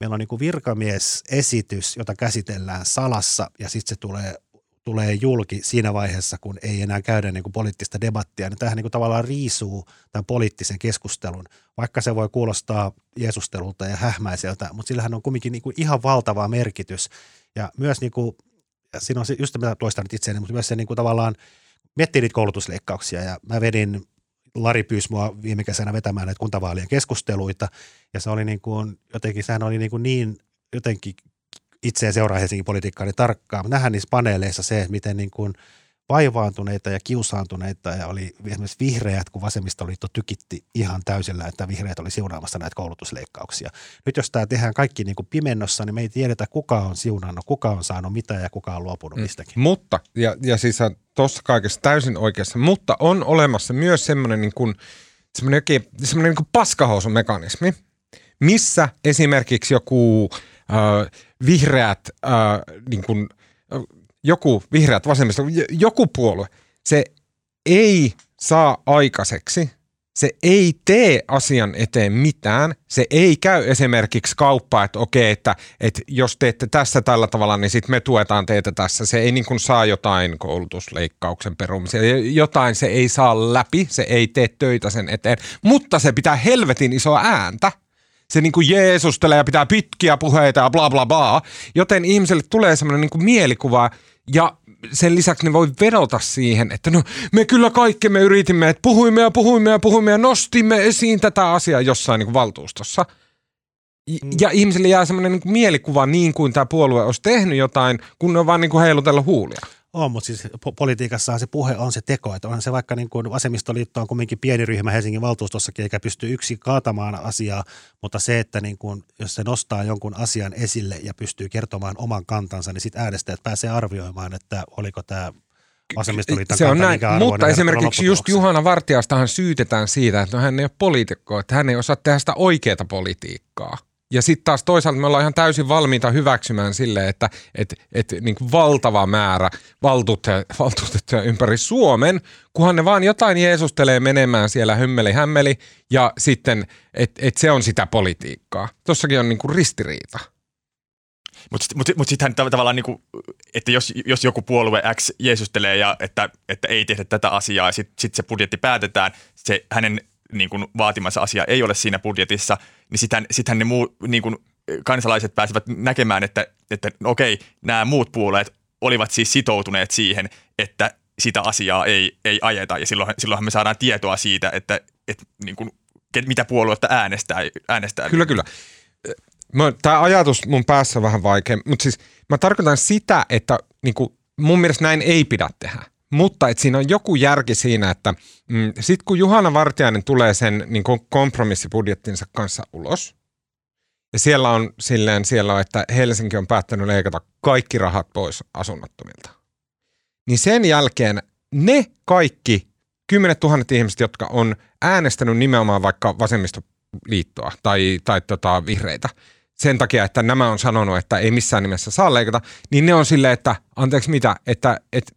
meillä on niin kuin virkamiesesitys, jota käsitellään salassa ja sitten se tulee tulee julki siinä vaiheessa, kun ei enää käydä niin kuin poliittista debattia, niin tämähän niin kuin tavallaan riisuu tämän poliittisen keskustelun, vaikka se voi kuulostaa Jeesustelulta ja hähmäiseltä, mutta sillähän on kumminkin niin kuin ihan valtava merkitys. Ja myös niin kuin, ja siinä on se, just mitä toistan nyt itseäni, mutta myös se niin kuin tavallaan, miettii niitä koulutusleikkauksia ja mä vedin, Lari pyysi mua viime kesänä vetämään näitä kuntavaalien keskusteluita ja se oli niin kuin, jotenkin, sehän oli niin, kuin niin jotenkin itse en seuraa Helsingin politiikkaa niin tarkkaan, nähdään niissä paneeleissa se, miten niin kuin vaivaantuneita ja kiusaantuneita ja oli esimerkiksi vihreät, kun vasemmistoliitto tykitti ihan täysillä, että vihreät oli siunaamassa näitä koulutusleikkauksia. Nyt jos tämä tehdään kaikki niin kuin pimennossa, niin me ei tiedetä, kuka on siunannut, kuka on saanut mitä ja kuka on luopunut Mm. mistäkin. Mutta, ja, ja siis tuossa kaikessa täysin oikeassa, mutta on olemassa myös semmoinen niin kuin, semmoinen, semmoinen niin kuin paskahousumekanismi, missä esimerkiksi joku äh, vihreät, äh, niin kuin, joku vihreät vasemmista, joku puolue, se ei saa aikaiseksi, se ei tee asian eteen mitään, se ei käy esimerkiksi kauppaa, että okei, että, että jos teette tässä tällä tavalla, niin sitten me tuetaan teitä tässä. Se ei niin kuin saa jotain koulutusleikkauksen perumisia, jotain se ei saa läpi, se ei tee töitä sen eteen, mutta se pitää helvetin isoa ääntä. Se niin kuin jeesustelee ja pitää pitkiä puheita ja bla bla bla, joten ihmiselle tulee semmoinen niin mielikuva ja sen lisäksi ne voi vedota siihen, että no me kyllä kaikki me yritimme, että puhuimme ja puhuimme ja puhuimme ja nostimme esiin tätä asiaa jossain niin kuin valtuustossa. Mm. Ja ihmisille jää semmoinen niin kuin mielikuva niin kuin tämä puolue olisi tehnyt jotain, kun ne on vaan niin kuin heilutellut huulia. On, mutta siis po- politiikassahan se puhe on se teko. Että onhan se vaikka niin kuin vasemmistoliitto on kumminkin pieni ryhmä Helsingin valtuustossakin, eikä pysty yksi kaatamaan asiaa, mutta se, että niin kuin, jos se nostaa jonkun asian esille ja pystyy kertomaan oman kantansa, niin sitten äänestäjät pääsee arvioimaan, että oliko tämä vasemmistoliiton Se on näin, mutta esimerkiksi just. Juhana Vartiastahan syytetään siitä, että no hän ei ole poliitikko, että hän ei osaa tehdä sitä oikeaa politiikkaa. Ja sitten taas toisaalta me ollaan ihan täysin valmiita hyväksymään sille, että et, et, niin valtava määrä valtuutettuja, valtuutettuja ympäri Suomen, kunhan ne vaan jotain jeesustelee menemään siellä hymmeli hämmeli ja sitten, että et se on sitä politiikkaa. Tossakin on niin kuin ristiriita. Mutta mut, mut sittenhän tav- tavallaan, niinku, että jos, jos joku puolue X jeesustelee ja että, että ei tehdä tätä asiaa ja sitten sit se budjetti päätetään, se hänen niin kuin, vaatimansa asia ei ole siinä budjetissa, niin sittenhän, sittenhän ne muu, niin kuin, kansalaiset pääsevät näkemään, että, että okei, nämä muut puolueet olivat siis sitoutuneet siihen, että sitä asiaa ei, ei ajeta ja silloin, silloinhan me saadaan tietoa siitä, että, että niin kuin, mitä puoluetta äänestää. äänestää. Kyllä, kyllä. Tämä ajatus mun päässä on vähän vaikea, mutta siis mä tarkoitan sitä, että niinku, mun mielestä näin ei pidä tehdä. Mutta että siinä on joku järki siinä, että mm, sitten kun Juhana Vartiainen tulee sen niin kompromissibudjettinsa kanssa ulos, ja siellä on silleen, siellä on, että Helsinki on päättänyt leikata kaikki rahat pois asunnottomilta. Niin sen jälkeen ne kaikki kymmenet tuhannet ihmiset, jotka on äänestänyt nimenomaan vaikka vasemmistoliittoa tai, tai tota vihreitä, sen takia, että nämä on sanonut, että ei missään nimessä saa leikata, niin ne on silleen, että anteeksi mitä, että et,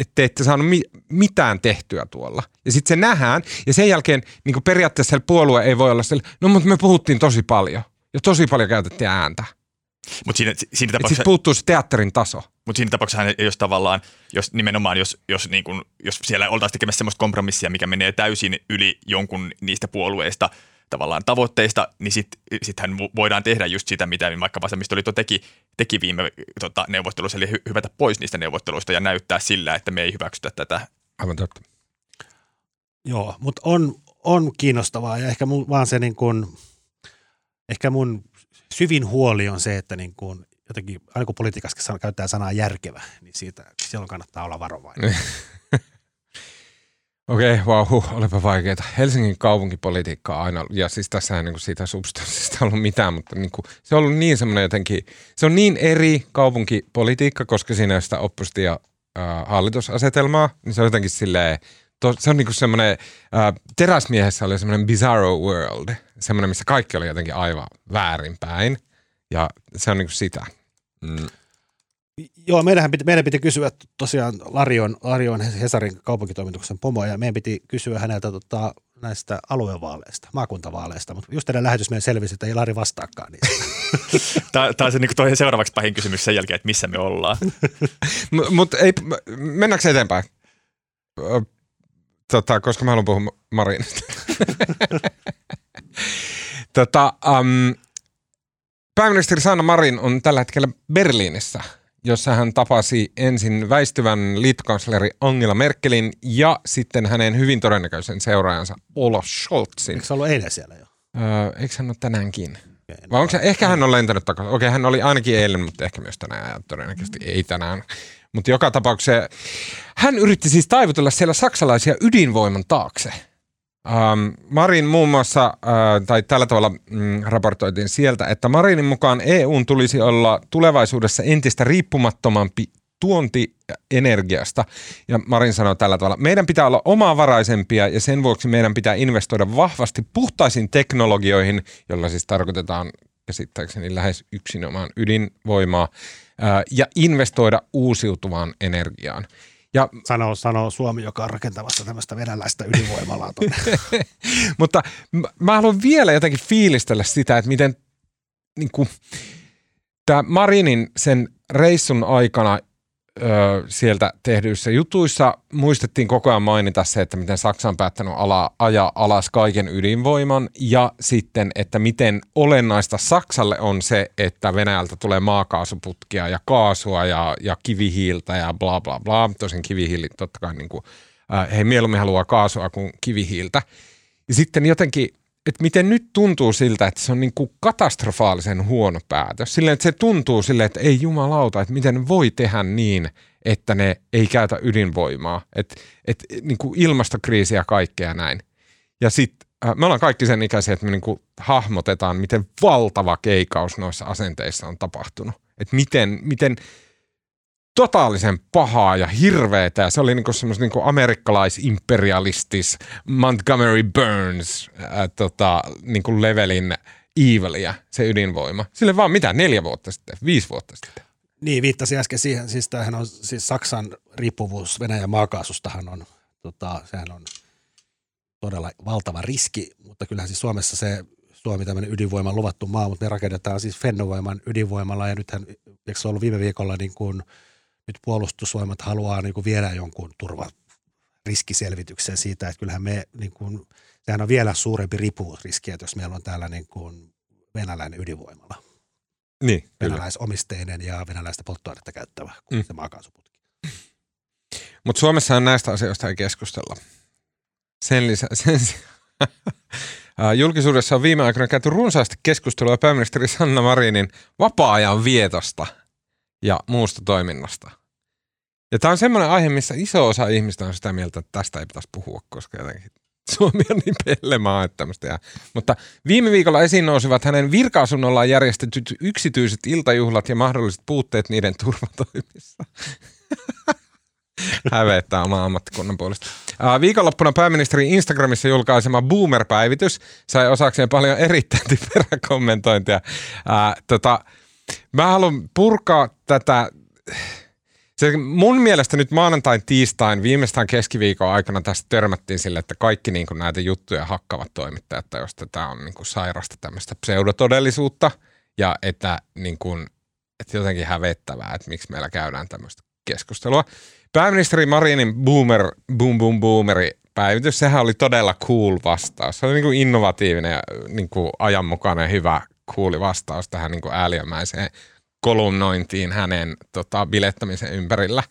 et, et te ette saanut mi- mitään tehtyä tuolla. Ja sitten se nähdään, ja sen jälkeen niin periaatteessa puolue ei voi olla sille, no mutta me puhuttiin tosi paljon, ja tosi paljon käytettiin ääntä. Mutta siinä, siinä Että siis tapauksessa, puuttuu se teatterin taso. Mutta siinä tapauksessa jos tavallaan, jos nimenomaan, jos, jos, niin kun, jos siellä oltaisiin tekemässä sellaista kompromissia, mikä menee täysin yli jonkun niistä puolueista tavallaan tavoitteista, niin sitten sittenhän vo- voidaan tehdä just sitä, mitä vaikka vasemmistoliitto teki, teki viime tota, neuvottelussa, eli hy- hyvätä pois niistä neuvotteluista ja näyttää sillä, että me ei hyväksytä tätä. Aivan totta. Joo, mutta on, on kiinnostavaa ja ehkä mun, vaan se niin kuin, ehkä mun syvin huoli on se, että niin kuin, jotenkin, aina kun politiikassa käyttää sanaa järkevä, niin siitä silloin kannattaa olla varovainen. [LAUGHS] Okei, okay, wow, huh, olipa vaikeaa. Helsingin kaupunkipolitiikka aina, ja siis tässä ei niin siitä substanssista ollut mitään, mutta niin kuin, se on ollut niin semmoinen jotenkin, se on niin eri kaupunkipolitiikka, koska siinä on sitä oppositio hallitusasetelmaa, niin se on jotenkin silleen, to, se on niin kuin semmoinen, äh, teräsmiehessä oli semmoinen bizarro world, semmoinen, missä kaikki oli jotenkin aivan väärinpäin, ja se on niin kuin sitä. Mm. Joo, meidän piti, meidän piti kysyä tosiaan Larion, Larion Hesarin kaupunkitoimituksen pomo, ja meidän piti kysyä häneltä tota, näistä aluevaaleista, maakuntavaaleista, mutta just teidän lähetys meidän selvisi, että ei Lari vastaakaan niistä. [LAUGHS] Tämä, on se niin kuin seuraavaksi pahin kysymys sen jälkeen, että missä me ollaan. [LAUGHS] mutta ei, mennäänkö eteenpäin? Tota, koska mä haluan puhua Marinista. [LAUGHS] tota, um, pääministeri Sanna Marin on tällä hetkellä Berliinissä – jossa hän tapasi ensin väistyvän liittokansleri Angela Merkelin ja sitten hänen hyvin todennäköisen seuraajansa Olaf Scholzin. Eikö se ollut eilen siellä jo? Öö, eikö hän ole tänäänkin? Okay, Vai onko se, ehkä hän on lentänyt takaisin. Okei, hän oli ainakin eilen, mutta ehkä myös tänään ja todennäköisesti ei tänään. Mutta joka tapauksessa hän yritti siis taivutella siellä saksalaisia ydinvoiman taakse – Ähm, Marin muun muassa, äh, tai tällä tavalla mm, raportoitiin sieltä, että Marinin mukaan EUn tulisi olla tulevaisuudessa entistä riippumattomampi tuontienergiasta. Ja Marin sanoi tällä tavalla, meidän pitää olla omavaraisempia ja sen vuoksi meidän pitää investoida vahvasti puhtaisiin teknologioihin, jolla siis tarkoitetaan käsittääkseni lähes yksinomaan ydinvoimaa, äh, ja investoida uusiutuvaan energiaan. Ja, sanoo, sanoo Suomi, joka on rakentamassa tämmöistä venäläistä ydinvoimalaa [LAUGHS] Mutta mä haluan vielä jotenkin fiilistellä sitä, että miten niin kuin, tämä Marinin sen reissun aikana ö, sieltä tehdyissä jutuissa muistettiin koko ajan mainita se, että miten Saksa on päättänyt ala, ajaa alas kaiken ydinvoiman ja sitten, että miten olennaista Saksalle on se, että Venäjältä tulee maakaasuputkia ja kaasua ja, ja kivihiiltä ja bla bla bla. Tosin kivihiili totta kai niin kuin, äh, he mieluummin haluaa kaasua kuin kivihiiltä. Ja sitten jotenkin että miten nyt tuntuu siltä, että se on niin kuin katastrofaalisen huono päätös. Silleen, että se tuntuu silleen, että ei jumalauta, että miten voi tehdä niin, että ne ei käytä ydinvoimaa. Että et, niin kuin ilmastokriisi ja kaikkea näin. Ja sitten äh, me ollaan kaikki sen ikäisiä, että me niin kuin hahmotetaan, miten valtava keikaus noissa asenteissa on tapahtunut. Että miten, miten totaalisen pahaa ja hirveetä. Ja se oli niinku semmoista niinku amerikkalais-imperialistis Montgomery Burns ää, tota, niinku levelin evilia, se ydinvoima. Sille vaan mitä, neljä vuotta sitten, viisi vuotta sitten. Niin, viittasi äsken siihen, siis tämähän on siis Saksan riippuvuus Venäjän maakaasustahan on, tota, sehän on todella valtava riski, mutta kyllähän siis Suomessa se Suomi tämmöinen ydinvoiman luvattu maa, mutta ne rakennetaan siis Fennovoiman ydinvoimalla ja nythän, eikö se ollut viime viikolla niin kuin – nyt puolustusvoimat haluaa niin kuin viedä jonkun turva riskiselvityksen siitä, että kyllähän me, niin kuin, sehän on vielä suurempi riippuvuusriski, että jos meillä on täällä niin kuin venäläinen ydinvoimala. Niin, Venäläisomisteinen ja venäläistä polttoainetta käyttävä kuin mm. se maakaasuputki. Mutta Suomessa näistä asioista ei keskustella. Sen lisäksi, [LAUGHS] sen, [LAUGHS] julkisuudessa on viime aikoina käyty runsaasti keskustelua pääministeri Sanna Marinin vapaa-ajan vietosta – ja muusta toiminnasta. Ja tämä on semmoinen aihe, missä iso osa ihmistä on sitä mieltä, että tästä ei pitäisi puhua, koska jotenkin Suomi on niin pellemaa, että tämmöistä jää. Mutta viime viikolla esiin nousivat hänen virka-asunnollaan järjestetyt yksityiset iltajuhlat ja mahdolliset puutteet niiden turvatoimissa. [LAUGHS] Hävettää omaa ammattikunnan puolesta. Viikonloppuna pääministeri Instagramissa julkaisema Boomer-päivitys sai osakseen paljon erittäin typerää kommentointia. Ää, tota, Mä haluan purkaa tätä se, mun mielestä nyt maanantain, tiistain, viimeistään keskiviikon aikana tästä törmättiin sille, että kaikki niin kuin näitä juttuja hakkavat toimittajat, että jos tämä on niin kuin sairasta tämmöistä pseudotodellisuutta ja että, niin kuin, että jotenkin hävettävää, että miksi meillä käydään tämmöistä keskustelua. Pääministeri Marinin boomer, boom boom boomeri päivitys, sehän oli todella cool vastaus. Se oli niin kuin innovatiivinen ja niin kuin ajanmukainen hyvä kuuli vastaus tähän niin ääliömäiseen kolumnointiin hänen tota, bilettämisen ympärillä.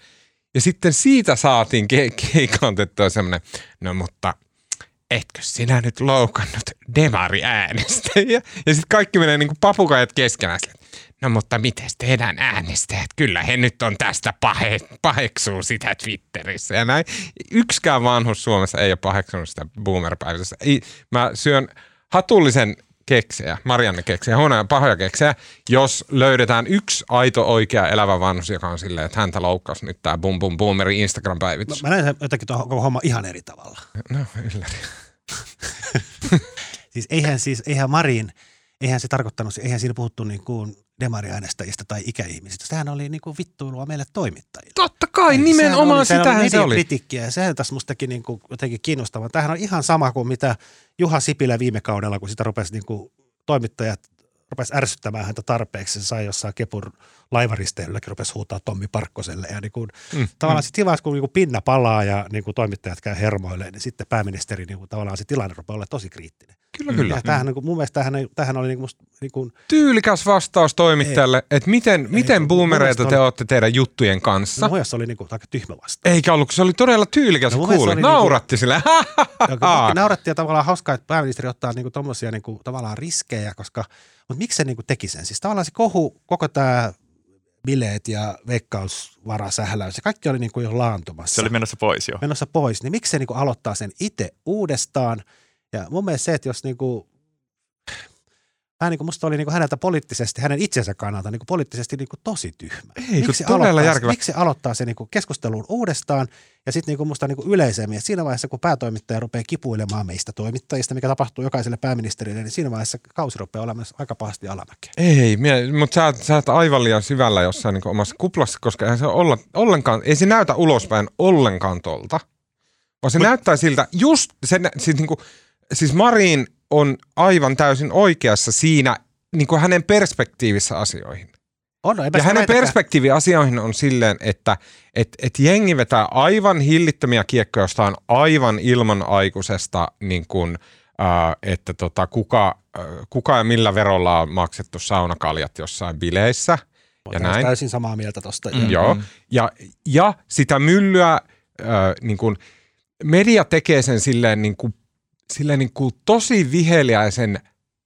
Ja sitten siitä saatiin ke- keikantettua semmoinen, no mutta etkö sinä nyt loukannut demari äänestäjiä? Ja sitten kaikki menee niin kuin papukajat keskenään no mutta miten teidän äänestäjät? Kyllä he nyt on tästä pahe, paheksuu sitä Twitterissä ja näin. Yksikään vanhus Suomessa ei ole paheksunut sitä boomer-päivässä. Mä syön hatullisen keksejä, Marianne keksejä, huonoja pahoja keksejä, jos löydetään yksi aito oikea elävä vanhus, joka on silleen, että häntä loukkasi nyt tämä bum bum boomeri Instagram-päivitys. Mä, mä näen jotenkin tuohon koko homma ihan eri tavalla. No, ylläri. [LAUGHS] siis eihän siis, eihän Marin, eihän se tarkoittanut, eihän siinä puhuttu niin kuin demariäänestäjistä tai ikäihmisistä. Sehän oli niin kuin vittuilua meille toimittajille. Totta kai, Eli nimenomaan sehän oli, sitähän se oli. kritiikkiä ja sehän tässä mustakin niin kuin jotenkin kiinnostavaa. Tämähän on ihan sama kuin mitä Juha Sipilä viime kaudella, kun sitä rupesi niin kuin toimittajat rupesi ärsyttämään häntä tarpeeksi. Se sai jossain Kepun laivaristeilylläkin rupesi huutaa Tommi Parkkoselle. Ja niin kuin, mm, tavallaan mm. sitten vaiheessa, kun niin kuin pinna palaa ja niin kuin toimittajat käy hermoille, niin sitten pääministeri niin kuin, tavallaan se tilanne rupeaa olla tosi kriittinen. Kyllä, kyllä. Ja tämähän, niin kuin, mun mielestä tämähän, tämähän oli niin kuin, musta, niin kuin, Tyylikäs vastaus toimittajalle, että miten, ei, miten boomereita te olette teidän juttujen kanssa. No se oli niin kuin, aika tyhmä vastaus. Eikä ollut, se oli todella tyylikäs no, kuuli. Niinku- Nauratti niin sille. [LAUGHS] Nauratti ja tavallaan hauskaa, että pääministeri ottaa niin kuin, tommosia niin kuin, tavallaan riskejä, koska – mutta miksi se niin kuin teki sen? Siis tavallaan se kohu, koko tämä bileet ja veikkausvarasähläys, se kaikki oli niin kuin jo laantumassa. Se oli menossa pois jo. Menossa pois, niin miksi se niin kuin aloittaa sen itse uudestaan? Ja mun mielestä se, että jos niin kuin vähän niin kuin musta oli niin kuin häneltä poliittisesti, hänen itsensä kannalta niin kuin poliittisesti niin kuin tosi tyhmä. Ei, miksi, aloittaa, järkevä. miksi aloittaa se niin kuin keskustelun uudestaan ja sitten niin kuin musta niin kuin yleisemmin, että siinä vaiheessa kun päätoimittaja rupeaa kipuilemaan meistä toimittajista, mikä tapahtuu jokaiselle pääministerille, niin siinä vaiheessa kausi rupeaa olemaan aika pahasti alamäkeä. Ei, mutta sä, sä oot aivan liian syvällä jossain niin omassa kuplassa, koska eihän se olla, ollenkaan, ei se näytä ulospäin ollenkaan tolta, vaan se Mut, näyttää siltä just, se, siis, niin kuin, siis Marin on aivan täysin oikeassa siinä niin kuin hänen perspektiivissä asioihin. On, ja hänen perspektiivi asioihin on silleen, että et, et jengi vetää aivan hillittömiä kiekkoja jostain aivan ilmanaikuisesta, niin kuin, äh, että tota, kuka, äh, kuka ja millä verolla on maksettu saunakaljat jossain bileissä. Ja näin. täysin samaa mieltä tuosta. Mm, joo, ja, ja sitä myllyä äh, niin kuin, media tekee sen silleen niin kuin silleen niin kuin tosi viheliäisen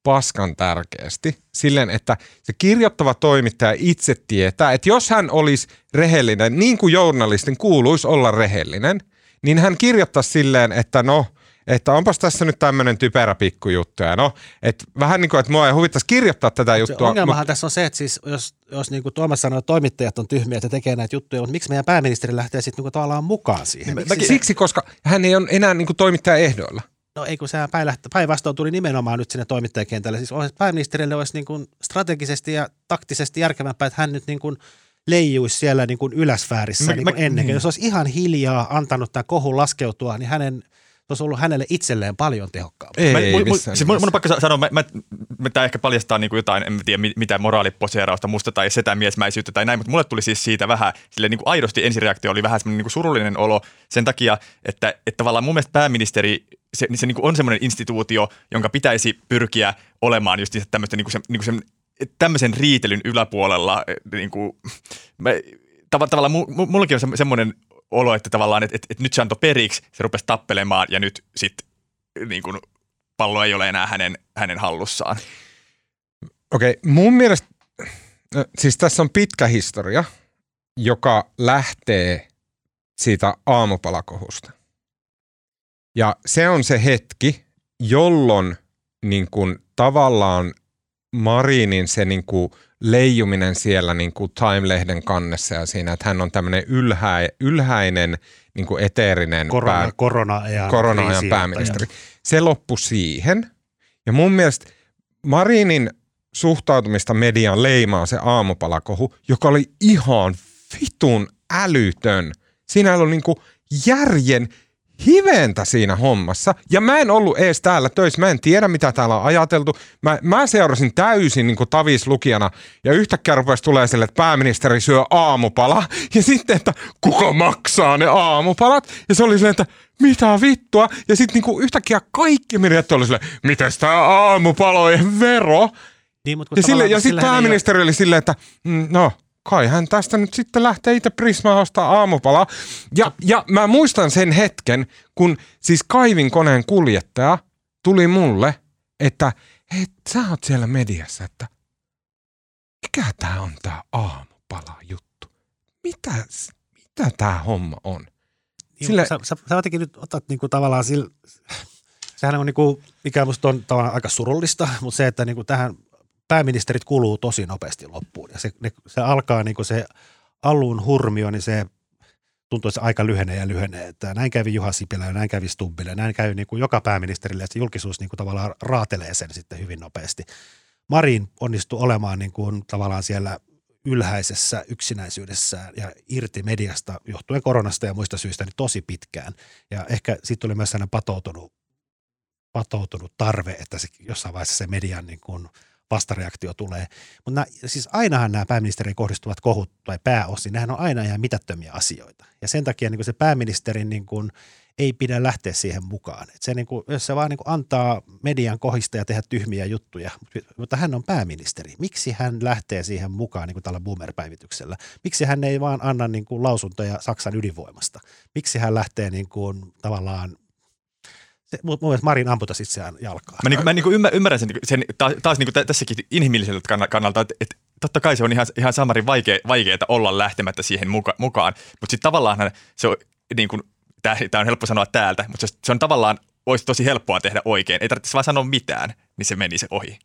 paskan tärkeästi. Silleen, että se kirjoittava toimittaja itse tietää, että jos hän olisi rehellinen, niin kuin journalistin kuuluisi olla rehellinen, niin hän kirjoittaisi silleen, että no, että onpas tässä nyt tämmöinen typerä pikkujuttu. Ja no, että vähän niin kuin, että mua ei huvittaisi kirjoittaa tätä juttua. Se ongelmahan mutta... tässä on se, että siis jos, jos niin kuin Tuomas sanoo, että toimittajat on tyhmiä, että tekee näitä juttuja, mutta miksi meidän pääministeri lähtee sitten niin tavallaan mukaan siihen? Miksi Siksi, koska hän ei ole enää niin kuin toimittaja ehdoilla. No ei kun sehän päinvastoin tuli nimenomaan nyt sinne toimittajakentälle. Siis pääministerille olisi niin kuin strategisesti ja taktisesti järkevämpää, että hän nyt niin kuin leijuisi siellä niin kuin yläsfäärissä mä, niin kuin mä, ennen. Niin. Jos olisi ihan hiljaa antanut tämän kohun laskeutua, niin hänen olisi ollut hänelle itselleen paljon tehokkaampaa. Ei, mä, ei, mun, siis mun, mun on pakko sanoa, mä, mä, mä, tämä ehkä paljastaa niin kuin jotain, en tiedä mitä moraaliposeerausta musta tai setämiesmäisyyttä tai näin, mutta mulle tuli siis siitä vähän, sille niin kuin aidosti ensireaktio oli vähän semmoinen niin kuin surullinen olo sen takia, että, että tavallaan mun mielestä pääministeri se, se niin kuin on semmoinen instituutio, jonka pitäisi pyrkiä olemaan just tämmöistä niin kuin se, niin kuin se, tämmöisen riitelyn yläpuolella. Niin kuin, mä, tav- tavallaan mullakin on semmoinen olo, että tavallaan, että, että, että nyt se antoi periksi, se rupesi tappelemaan ja nyt sitten niin kuin, pallo ei ole enää hänen, hänen hallussaan. Okei, okay, mun mielestä, no, siis tässä on pitkä historia, joka lähtee siitä aamupalakohusta. Ja se on se hetki, jolloin niin kuin, tavallaan Marinin se niin kuin, leijuminen siellä niin kuin Time-lehden kannessa ja siinä, että hän on tämmöinen ylhä, ylhäinen niin kuin eteerinen korona, pää, korona-ajan, korona-ajan pääministeri. Se loppui siihen. Ja mun mielestä Marinin suhtautumista median leimaa se aamupalakohu, joka oli ihan vitun älytön. Siinä oli niin kuin järjen hiventä siinä hommassa. Ja mä en ollut ees täällä töissä, mä en tiedä mitä täällä on ajateltu. Mä, mä seurasin täysin niin kuin tavislukijana ja yhtäkkiä rupesi tulee sille, että pääministeri syö aamupala. [LAUGHS] Ja sitten, että kuka maksaa ne aamupalat? Ja se oli silleen, että mitä vittua? Ja sitten niin yhtäkkiä kaikki mediat oli silleen, mitäs tää aamupalojen vero? Niin, mutta ja, sille, ja sitten pääministeri ole... oli silleen, että mm, no kai hän tästä nyt sitten lähtee itse Prismaa ostaa aamupalaa. Ja, ja mä muistan sen hetken, kun siis kaivin koneen kuljettaja tuli mulle, että hei, sä oot siellä mediassa, että mikä tämä on tämä aamupala juttu? Mitä, mitä tämä homma on? Sille... Sä, sä, sä jotenkin nyt otat niinku tavallaan sillä, sehän on niinku, mikä musta on tavallaan aika surullista, mutta se, että niinku tähän pääministerit kuluu tosi nopeasti loppuun. Ja se, ne, se alkaa niinku se alun hurmio, niin se tuntuu, että se aika lyhenee ja lyhenee. Että näin kävi Juha Sipilä ja näin kävi Stubbille. Näin käy niin kuin joka pääministerille, että julkisuus niin kuin tavallaan raatelee sen sitten hyvin nopeasti. Marin onnistui olemaan niin kuin tavallaan siellä ylhäisessä yksinäisyydessään ja irti mediasta johtuen koronasta ja muista syistä niin tosi pitkään. Ja ehkä siitä tuli myös sellainen patoutunut, patoutunut tarve, että se, jossain vaiheessa se median niin kuin vastareaktio tulee. Mutta siis ainahan nämä pääministeriin kohdistuvat kohut tai pääosin, nehän on aina ihan mitättömiä asioita. Ja sen takia niin se pääministerin niin kuin, ei pidä lähteä siihen mukaan. Et se, niin kuin, jos se vaan niin kuin antaa median kohista ja tehdä tyhmiä juttuja, mutta hän on pääministeri. Miksi hän lähtee siihen mukaan niin kuin tällä boomer-päivityksellä? Miksi hän ei vaan anna niin kuin lausuntoja Saksan ydinvoimasta? Miksi hän lähtee niin kuin, tavallaan se, mun mielestä Marin amputa itseään jalkaa. Mä, niin, mä niin ymmär, ymmärrän sen, sen taas, taas niin tässäkin inhimilliseltä kannalta, että, että totta kai se on ihan, ihan samarin vaikea, vaikeaa olla lähtemättä siihen muka, mukaan, mutta sitten tavallaan se on niin kuin, tämä on helppo sanoa täältä, mutta se, se on tavallaan, olisi tosi helppoa tehdä oikein. Ei tarvitse vaan sanoa mitään, niin se meni se ohi.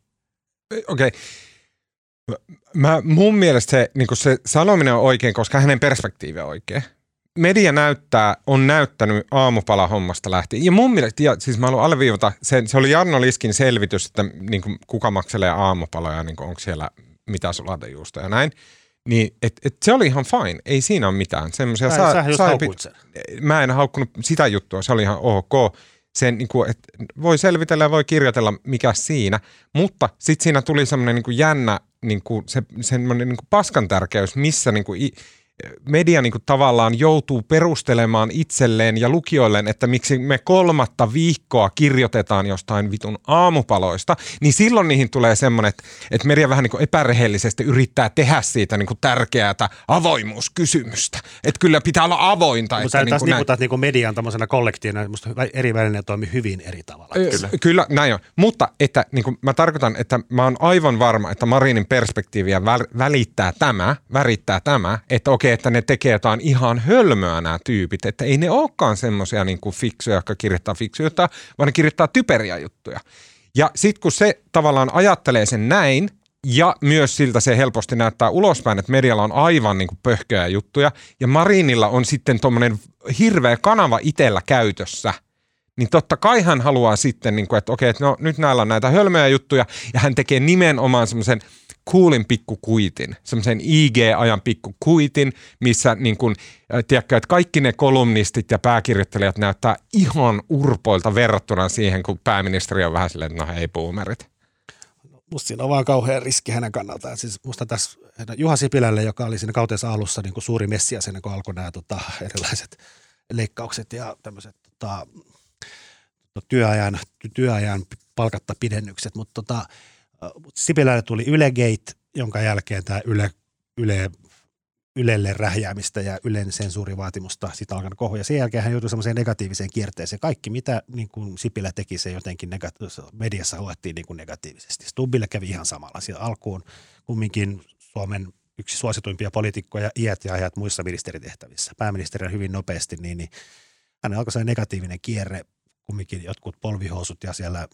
Okei. Okay. Mä, mun mielestä se, niin se sanominen on oikein, koska hänen perspektiivi on oikein. Media näyttää, on näyttänyt aamupala-hommasta lähtien. Ja mun mielestä, ja siis mä haluan alleviivata, se, se oli Jarno Liskin selvitys, että niin kuin, kuka makselee aamupaloja, niin onko siellä mitä sulatejuusta ja näin. Niin, et, et se oli ihan fine, ei siinä ole mitään. Semmoisia saa, sä saa, sen. Mä en haukkunut sitä juttua, se oli ihan ok. Sen, niin kuin, että voi selvitellä ja voi kirjoitella, mikä siinä. Mutta sitten siinä tuli semmoinen niin jännä niin kuin, se, semmoinen niin kuin paskan tärkeys, missä niin kuin, media niin kuin tavallaan joutuu perustelemaan itselleen ja lukijoilleen, että miksi me kolmatta viikkoa kirjoitetaan jostain vitun aamupaloista, niin silloin niihin tulee semmoinen, että, että media vähän niin kuin epärehellisesti yrittää tehdä siitä niin kuin tärkeää avoimuuskysymystä. Että kyllä pitää olla avointa. Mutta sä niin taas niputat niin median tämmöisenä kollektiivina, musta eri välineet toimii hyvin eri tavalla. Kyllä, kyllä näin on. Mutta että niin kuin mä tarkoitan, että mä oon aivan varma, että Marinin perspektiiviä välittää tämä, värittää tämä, että okei, kokee, että ne tekee jotain ihan hölmöä nämä tyypit, että ei ne olekaan semmoisia niin fiksuja, jotka kirjoittaa fiksuja vaan ne kirjoittaa typeriä juttuja. Ja sitten kun se tavallaan ajattelee sen näin, ja myös siltä se helposti näyttää ulospäin, että medialla on aivan niin pöhköjä juttuja, ja Marinilla on sitten tuommoinen hirveä kanava itsellä käytössä, niin totta kai hän haluaa sitten, niin kuin, että okei, että no nyt näillä on näitä hölmöjä juttuja, ja hän tekee nimenomaan semmoisen – coolin pikkukuitin, semmoisen IG-ajan pikkukuitin, missä niin kun, tiedätkö, että kaikki ne kolumnistit ja pääkirjoittelijat näyttää ihan urpoilta verrattuna siihen, kun pääministeri on vähän silleen, että no hei boomerit. Musta siinä on vaan kauhean riski hänen kannaltaan. Siis musta tässä Juha Sipilälle, joka oli siinä kautensa alussa niin kuin suuri messias ennen kuin alkoi nämä tota, erilaiset leikkaukset ja tämmöiset tota, työajan, työajan palkatta pidennykset, mutta tota, Sipilälle tuli Ylegate, jonka jälkeen tämä Yle, Yle, Ylelle rähjäämistä ja Ylen sensuurivaatimusta sitä alkanut kohu. Ja sen jälkeen hän joutui semmoiseen negatiiviseen kierteeseen. Kaikki, mitä niin kuin Sipilä teki, se jotenkin negati- mediassa luettiin niin kuin negatiivisesti. Stubbille kävi ihan samalla. Siellä alkuun kumminkin Suomen yksi suosituimpia poliitikkoja iät ja ajat muissa ministeritehtävissä. Pääministeri hyvin nopeasti, niin, niin hän alkoi se negatiivinen kierre, kumminkin jotkut polvihousut ja siellä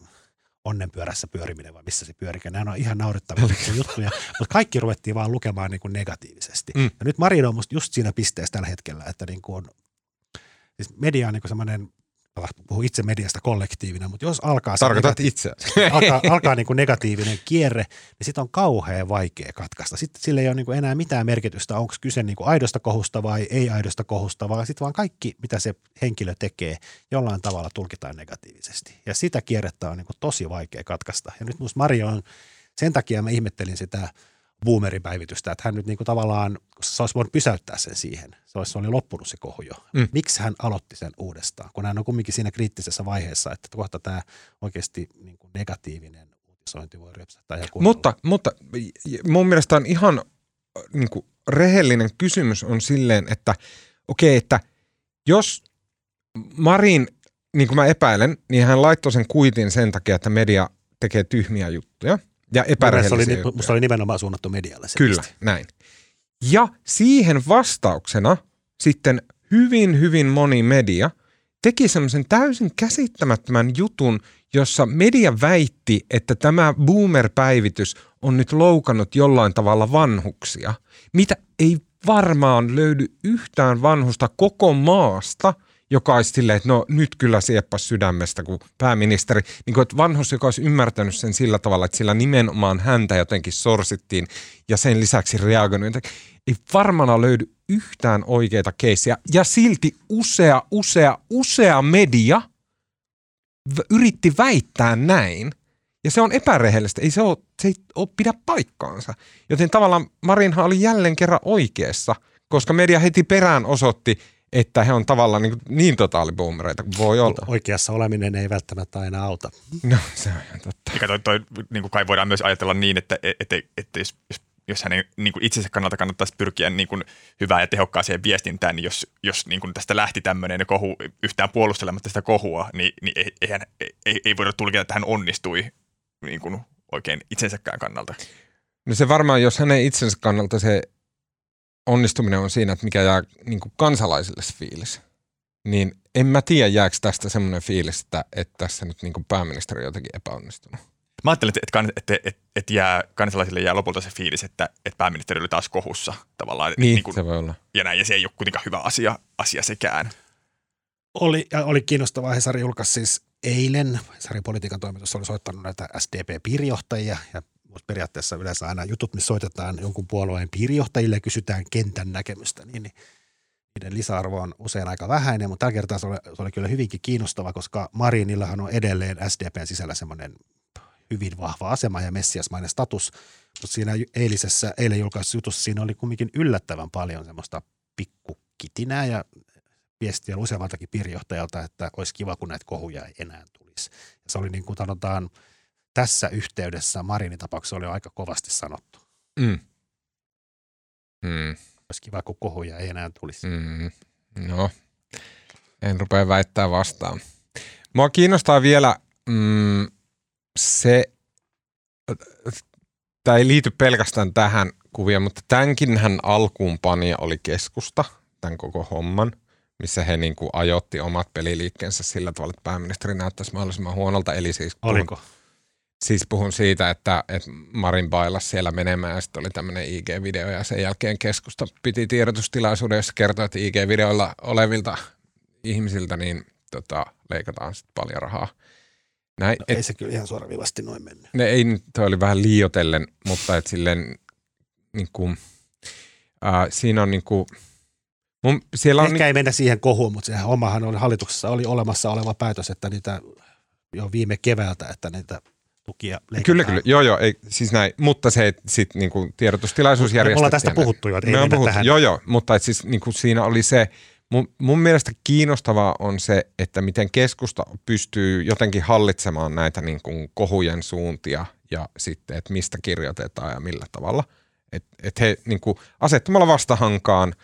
onnenpyörässä pyöriminen vai missä se pyörikään. Nämä on ihan naurettavia juttuja, mutta kaikki ruvettiin vaan lukemaan niin kuin negatiivisesti. Mm. Ja nyt Marino on musta just siinä pisteessä tällä hetkellä, että niin kuin, siis media on niin semmoinen puhun itse mediasta kollektiivina, mutta jos alkaa... Tarkoitat negati- itse. [LAUGHS] alkaa, alkaa niin kuin negatiivinen kierre, niin sitten on kauhean vaikea katkaista. Sitten sillä ei ole niin kuin enää mitään merkitystä, onko kyse niin kuin aidosta kohusta vai ei aidosta kohusta, vaan sitten vaan kaikki, mitä se henkilö tekee, jollain tavalla tulkitaan negatiivisesti. Ja sitä kierrettä on niin kuin tosi vaikea katkaista. Ja nyt minusta Mario on, sen takia mä ihmettelin sitä – boomerin päivitystä, että hän nyt niin kuin tavallaan, se olisi voinut pysäyttää sen siihen, se, olisi, se oli loppunut se kohu jo. Mm. Miksi hän aloitti sen uudestaan, kun hän on kumminkin siinä kriittisessä vaiheessa, että kohta tämä oikeasti niin kuin negatiivinen uutisointi voi ryöpsähtää. Mutta, mutta mun mielestä on ihan niin kuin rehellinen kysymys on silleen, että okei, okay, että jos Marin, niin kuin mä epäilen, niin hän laittoi sen kuitin sen takia, että media tekee tyhmiä juttuja – Ja epärehellisiä oli, musta oli nimenomaan suunnattu medialle Kyllä, näin. Ja siihen vastauksena sitten hyvin, hyvin moni media teki semmoisen täysin käsittämättömän jutun, jossa media väitti, että tämä boomer-päivitys on nyt loukannut jollain tavalla vanhuksia, mitä ei varmaan löydy yhtään vanhusta koko maasta, joka olisi silleen, että no nyt kyllä sieppas sydämestä kuin pääministeri. Niin kuin, että vanhus, joka olisi ymmärtänyt sen sillä tavalla, että sillä nimenomaan häntä jotenkin sorsittiin ja sen lisäksi reagoinut. Ei varmana löydy yhtään oikeita keissiä. Ja silti usea, usea, usea media yritti väittää näin. Ja se on epärehellistä. Ei se, ole, se ei ole pidä paikkaansa. Joten tavallaan Marinhan oli jälleen kerran oikeassa, koska media heti perään osoitti, että he on tavallaan niin, niin totaaliboomereita kuin voi olla. Oikeassa oleminen ei välttämättä aina auta. No, se on ihan totta. Eikä toi, toi, niin kuin kai voidaan myös ajatella niin, että, että, että jos, jos hänen niin kuin itsensä kannalta kannattaisi pyrkiä niin kuin hyvään ja tehokkaaseen viestintään, niin jos, jos niin kuin tästä lähti tämmöinen kohu yhtään puolustelematta sitä kohua, niin, niin ei, eihän, ei, ei voida tulkita, että hän onnistui niin kuin oikein itsensäkään kannalta. No se varmaan, jos hänen itsensä kannalta se onnistuminen on siinä, että mikä jää niin kuin kansalaisille se fiilis, niin en mä tiedä, jääkö tästä semmoinen fiilis, että, että tässä nyt niin kuin pääministeri on jotenkin epäonnistunut. Mä ajattelen, että, että, että, että, että jää, kansalaisille jää lopulta se fiilis, että, että pääministeri oli taas kohussa tavallaan. Niin, niin kuin, se voi olla. Ja näin, ja se ei ole kuitenkaan hyvä asia, asia sekään. Oli, ja oli kiinnostavaa, Hesari julkaisi siis eilen, Hesarin politiikan toimitus oli soittanut näitä SDP-piirijohtajia, ja periaatteessa yleensä aina jutut, missä soitetaan jonkun puolueen piirijohtajille ja kysytään kentän näkemystä, niin, niiden lisäarvo on usein aika vähäinen, mutta tällä kertaa se oli, se oli kyllä hyvinkin kiinnostava, koska Marinillahan on edelleen SDPn sisällä semmoinen hyvin vahva asema ja messiasmainen status, mutta siinä eilisessä, eilen julkaisussa jutussa siinä oli kumminkin yllättävän paljon semmoista pikkukitinää ja viestiä useammaltakin piirijohtajalta, että olisi kiva, kun näitä kohuja ei enää tulisi. Ja se oli niin kuin sanotaan, tässä yhteydessä Marinin tapauksessa oli aika kovasti sanottu. Mm. Mm. Olisi kiva, kun kohuja ei enää tulisi. Mm. No, en rupea väittää vastaan. Mua kiinnostaa vielä mm, se, tämä ei liity pelkästään tähän kuvia, mutta tämänkin hän alkuun pani oli keskusta, tämän koko homman, missä he niin kuin ajotti omat peliliikkeensä sillä tavalla, että pääministeri näyttäisi mahdollisimman huonolta. Eli siis Oliko? Siis puhun siitä, että, että Marin bailas siellä menemään ja sitten oli tämmöinen IG-video ja sen jälkeen keskusta piti tiedotustilaisuuden, jossa kertoi, että IG-videoilla olevilta ihmisiltä niin tota, leikataan sitten paljon rahaa. Näin, no, et, ei se kyllä ihan suoraviivasti noin mennyt. Ne ei, toi oli vähän liiotellen, mutta et silleen niin kuin, äh, siinä on niin kuin, mun, siellä Ehkä on, ei mennä siihen kohuun, mutta sehän omahan oli, hallituksessa oli olemassa oleva päätös, että niitä jo viime keväältä, että niitä tukia leikataan. Kyllä, kyllä. Joo, joo. Ei, siis näin. Mutta se sitten niinku tiedotustilaisuus järjestettiin. Me ollaan tästä puhuttu jo, että ei mennä puhuttu, tähän. Joo, joo. Mutta et siis niinku siinä oli se, mun, mun mielestä kiinnostavaa on se, että miten keskusta pystyy jotenkin hallitsemaan näitä niinku kohujen suuntia ja sitten, että mistä kirjoitetaan ja millä tavalla. Että et he niinku asettamalla vastahankaan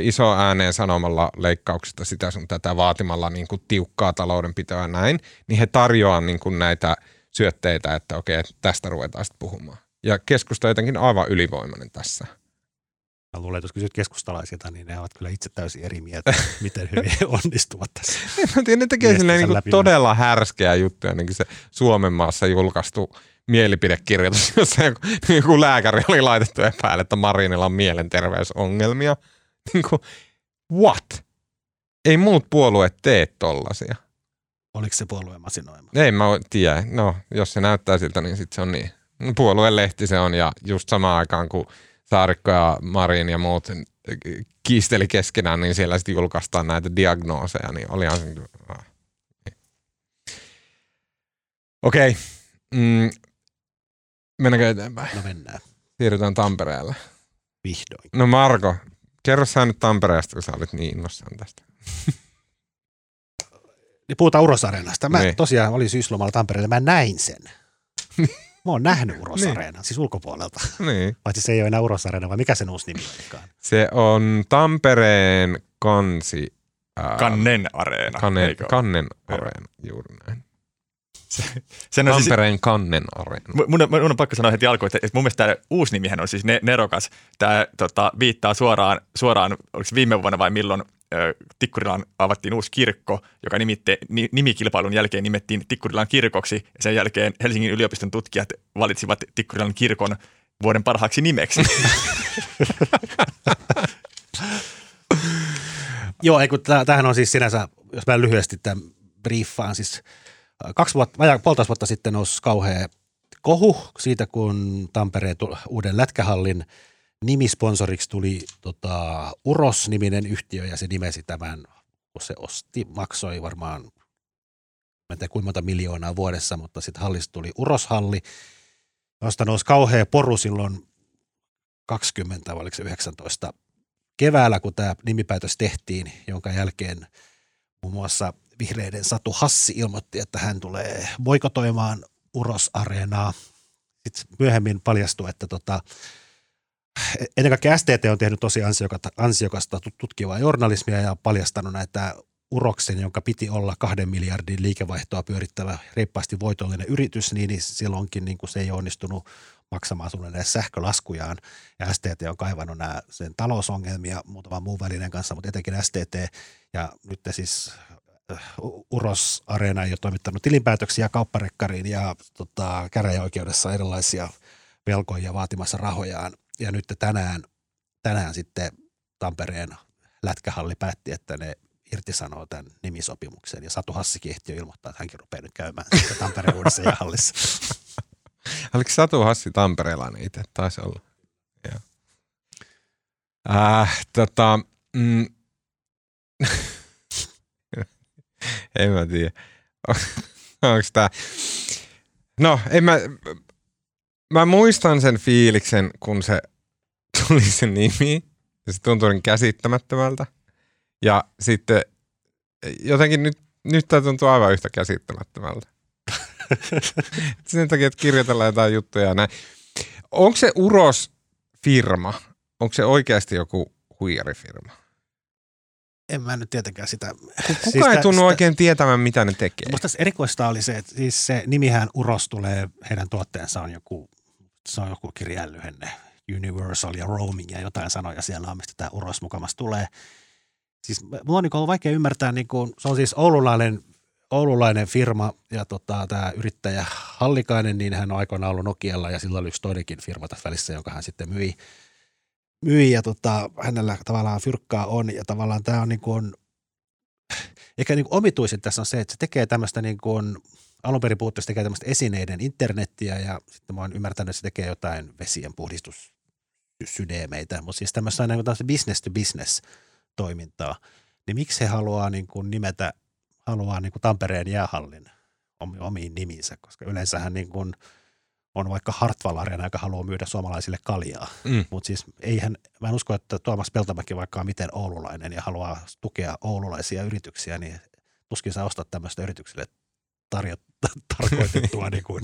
iso ääneen sanomalla leikkauksista sitä sun tätä vaatimalla niin kuin tiukkaa taloudenpitoa ja näin, niin he tarjoaa niin kuin näitä – syötteitä, että okei, tästä ruvetaan sitten puhumaan. Ja keskusta on jotenkin aivan ylivoimainen tässä. Mä luulen, että jos kysyt keskustalaisilta, niin ne ovat kyllä itse täysin eri mieltä, [LAUGHS] miten hyvin he onnistuvat tässä. En tiedä, ne tekee niin kuin todella härskeä juttuja, niin kuin se Suomen maassa julkaistu mielipidekirjoitus, [LAUGHS] jossa joku lääkäri oli laitettu epäille, että Marinilla on mielenterveysongelmia. Niin kuin, what? Ei muut puolueet tee tollasia. Oliko se puolueen masinoima? Ei mä tiedä. No, jos se näyttää siltä, niin sitten se on niin. Puolueen lehti se on ja just samaan aikaan, kun Saarikko ja Marin ja muut kiisteli keskenään, niin siellä sitten julkaistaan näitä diagnooseja, niin olihan se... Ah. Okei. Okay. Mm. Mennäänkö eteenpäin? No mennään. Siirrytään Tampereelle. Vihdoin. No Marko, kerro sä nyt Tampereesta, kun sä olit niin innossaan tästä. [LAUGHS] niin puhutaan Urosareenasta. Mä niin. tosiaan olin syyslomalla Tampereella, mä näin sen. [LAUGHS] Mä oon nähnyt Urosareenan, niin. siis ulkopuolelta. Niin. [LAUGHS] Paitsi se ei ole enää Urosareena, vai mikä sen uusi nimi olikaan? Se on Tampereen kansi. Ää, kannen areena. Kannen, kannen areena, juuri näin. sen on siis, Tampereen kannen areena. mun, mun, on- mun on pakko sanoa heti alkuun, että, että mun mielestä tämä uusi nimihän on siis ne, nerokas. Tämä tota, viittaa suoraan, suoraan, oliko se viime vuonna vai milloin Tikkurilaan avattiin uusi kirkko, joka nimitte, ni, nimikilpailun jälkeen nimettiin Tikkurilan kirkoksi. Ja sen jälkeen Helsingin yliopiston tutkijat valitsivat Tikkurilan kirkon vuoden parhaaksi nimeksi. [LAUGHS] Joo, ei tämähän on siis sinänsä, jos mä lyhyesti tämän briefaan, siis kaksi vuotta, vajaa puolitoista vuotta sitten nousi kauhea kohu siitä, kun Tampereen uuden lätkähallin nimisponsoriksi tuli tota, Uros-niminen yhtiö ja se nimesi tämän, kun se osti, maksoi varmaan, mä en tiedä kuinka monta miljoonaa vuodessa, mutta sitten hallista tuli Uroshalli, josta nousi kauhea poru silloin 20 vai oliko se 19 keväällä, kun tämä nimipäätös tehtiin, jonka jälkeen muun muassa vihreiden Satu Hassi ilmoitti, että hän tulee boikotoimaan Uros-areenaa. Sitten myöhemmin paljastui, että tota, ennen kaikkea STT on tehnyt tosi ansiokasta, ansiokasta tut- tutkivaa journalismia ja paljastanut näitä Uroksen, jonka piti olla kahden miljardin liikevaihtoa pyörittävä reippaasti voitollinen yritys, niin, silloinkin niin kuin se ei onnistunut maksamaan sulle edes sähkölaskujaan. Ja STT on kaivannut nämä sen talousongelmia muutaman muun välinen kanssa, mutta etenkin STT. Ja nyt siis äh, Uros Areena ei ole toimittanut tilinpäätöksiä kaupparekkariin ja tota, käräjäoikeudessa erilaisia velkoja vaatimassa rahojaan. Ja nyt tänään, tänään sitten Tampereen lätkähalli päätti, että ne irtisanoo tämän nimisopimuksen. Ja Satu Hassikin ehti jo ilmoittaa, että hänkin rupeaa nyt käymään Tampereen [LAUGHS] uudessa jäähallissa. Oliko Satu Hassi Tampereelainen itse? Taisi olla. Joo. Äh, tota, mm, [LAUGHS] en mä tiedä. [LAUGHS] Onko tää? No, en mä, mä muistan sen fiiliksen, kun se [LAUGHS] tuli se nimi. Ja se tuntui niin käsittämättömältä. Ja sitten jotenkin nyt, nyt tämä tuntuu aivan yhtä käsittämättömältä. [LAUGHS] Sen takia, että kirjoitellaan jotain juttuja ja näin. Onko se Uros firma? Onko se oikeasti joku huijarifirma? En mä nyt tietenkään sitä. Kuka siis ei tunnu oikein tietämään, mitä ne tekee. Musta tässä erikoista oli se, että siis se nimihän Uros tulee, heidän tuotteensa on joku, se on joku kirjainlyhenne, Universal ja Roaming ja jotain sanoja siellä on, mistä tämä Uros mukamassa tulee. Siis mulla on niin ollut vaikea ymmärtää, niin kuin, se on siis oululainen, oululainen firma ja tota, tämä yrittäjä Hallikainen, niin hän on aikoinaan ollut Nokialla ja sillä oli yksi toinenkin firma tässä välissä, jonka hän sitten myi. myi ja tota, hänellä tavallaan fyrkkaa on ja tavallaan tämä on niin kuin, ehkä niin kuin omituisin tässä on se, että se tekee tämmöistä niin kuin, alun perin puhuttu, se tekee tämmöistä esineiden internettiä ja sitten mä oon ymmärtänyt, että se tekee jotain vesien puhdistussydeemeitä, mutta siis tämmöistä niin kuin business to business toimintaa, niin miksi he haluaa niin kuin nimetä, haluaa niin kuin Tampereen jäähallin omi- omiin nimiinsä, koska yleensähän niin kuin on vaikka Hartwall Arena, joka haluaa myydä suomalaisille kaljaa. Mm. Mutta siis eihän, mä en usko, että Tuomas Peltomäki vaikka on miten oululainen ja haluaa tukea oululaisia yrityksiä, niin tuskin saa ostaa tämmöistä yrityksille tarjot, [LAUGHS] tarkoitettua niin kuin.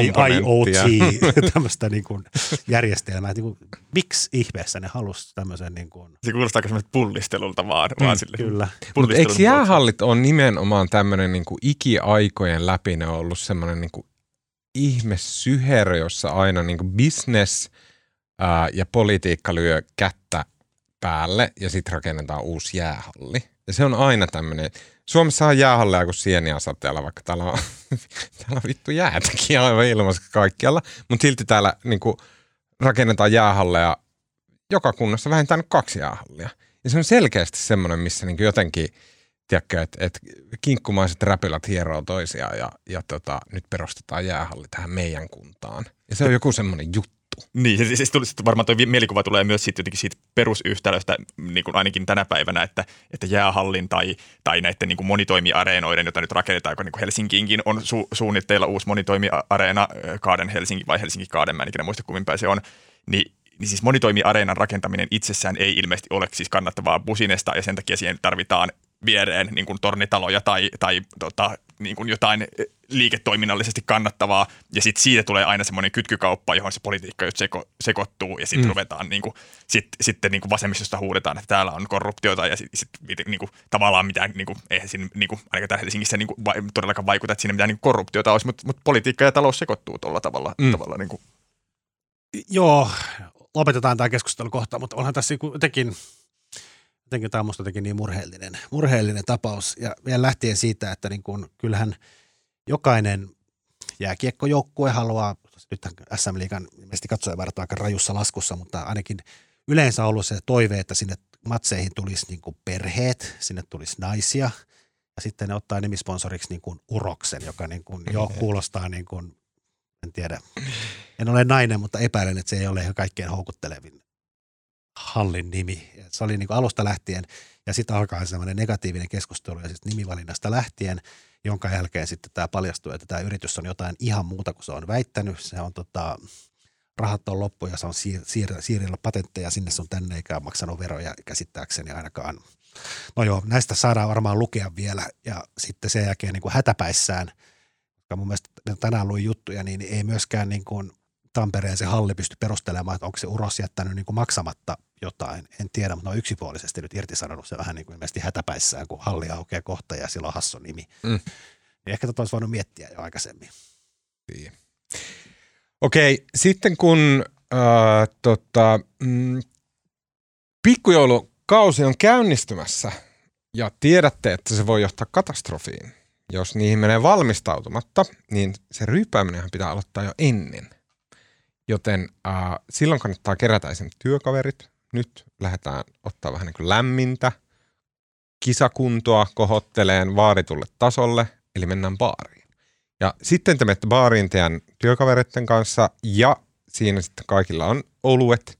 IoT, [LAUGHS] tämmöistä niin kuin järjestelmää. Niin kuin, miksi ihmeessä ne halusi tämmöisen niin kuin, Se kuulostaa aika pullistelulta vaan. vaan sille. kyllä. Mutta eikö jäähallit on nimenomaan tämmöinen niinku ikiaikojen läpi ne on ollut semmoinen niinku ihme syherö, jossa aina niinku business ää, ja politiikka lyö kättä päälle ja sitten rakennetaan uusi jäähalli. Ja se on aina tämmöinen, Suomessa on jäähalleja kuin sieniä sateella, vaikka täällä on, [LAUGHS] täällä on vittu jäätäkin aivan ilmassa kaikkialla, mutta silti täällä niinku rakennetaan jäähalleja joka kunnassa vähintään kaksi jäähallia. Ja se on selkeästi semmoinen, missä niin jotenkin, tiedätkö, että, että kinkkumaiset räpylät hieroo toisiaan ja, ja tota, nyt perustetaan jäähalli tähän meidän kuntaan. Ja se on joku semmoinen juttu. Niin, siis, siis tuli, sitten varmaan tuo mielikuva tulee myös siitä, jotenkin siitä perusyhtälöstä, niin kuin ainakin tänä päivänä, että, että jäähallin tai, tai näiden niin kuin monitoimiareenoiden, joita nyt rakennetaan, kun niin kuin Helsinkiinkin on su, suunnitteilla uusi monitoimiareena, äh, Kaaden Helsinki vai Helsinki Kaaden, mä en ikinä muista kummin se on, niin niin siis monitoimiareenan rakentaminen itsessään ei ilmeisesti ole siis kannattavaa businesta ja sen takia siihen tarvitaan viereen niin kuin tornitaloja tai, tai tota, niin kuin jotain liiketoiminnallisesti kannattavaa, ja sitten siitä tulee aina semmoinen kytkykauppa, johon se politiikka just seko, sekoittuu, ja sitten mm. ruvetaan niin kuin, sit, sitten niin kuin vasemmistosta huudetaan, että täällä on korruptiota, ja sitten sit, niin kuin, tavallaan mitään, niin kuin, eihän siinä niin kuin, ainakaan täällä Helsingissä niin kuin, va, todellakaan vaikuta, että siinä mitään niin kuin korruptiota olisi, mutta, mutta politiikka ja talous sekoittuu tuolla tavalla. Mm. tavalla niin kuin. Joo, lopetetaan tämä keskustelu kohta, mutta onhan tässä jotenkin, jotenkin tämä on minusta jotenkin niin murheellinen, murheellinen tapaus, ja vielä lähtien siitä, että niin kuin, kyllähän – jokainen jääkiekkojoukkue haluaa, nyt SM Liigan ilmeisesti katsojamäärät aika rajussa laskussa, mutta ainakin yleensä on ollut se toive, että sinne matseihin tulisi niin kuin perheet, sinne tulisi naisia ja sitten ne ottaa nimisponsoriksi niin kuin Uroksen, joka niin kuin jo kuulostaa niin kuin, en tiedä, en ole nainen, mutta epäilen, että se ei ole ihan kaikkein houkuttelevin hallin nimi. Se oli niin kuin alusta lähtien ja sitten alkaa sellainen negatiivinen keskustelu ja sitten nimivalinnasta lähtien – jonka jälkeen sitten tämä paljastuu, että tämä yritys on jotain ihan muuta kuin se on väittänyt. Se on tota, rahat on loppu ja se on siir- siir- siirrellä patentteja sinne sun tänne eikä maksanut veroja käsittääkseni ainakaan. No joo, näistä saadaan varmaan lukea vielä ja sitten sen jälkeen niin kuin hätäpäissään, koska mun mielestä tänään luin juttuja, niin ei myöskään niin kuin Tampereen se halli pysty perustelemaan, että onko se uros jättänyt niin kuin maksamatta jotain. En tiedä, mutta on yksipuolisesti nyt irtisanonut se vähän niin kuin ilmeisesti hätäpäissään, kun halli aukeaa kohta ja sillä on Hasson nimi. Mm. Niin ehkä tätä olisi voinut miettiä jo aikaisemmin. Niin. Okei, sitten kun äh, tota, mm, pikkujoulukausi on käynnistymässä ja tiedätte, että se voi johtaa katastrofiin, jos niihin menee valmistautumatta, niin se ryyppääminen pitää aloittaa jo ennen – Joten äh, silloin kannattaa kerätä esimerkiksi työkaverit. Nyt lähdetään ottaa vähän niin kuin lämmintä, kisakuntoa kohotteleen vaaditulle tasolle, eli mennään baariin. Ja sitten te menette baariin teidän työkavereiden kanssa ja siinä sitten kaikilla on oluet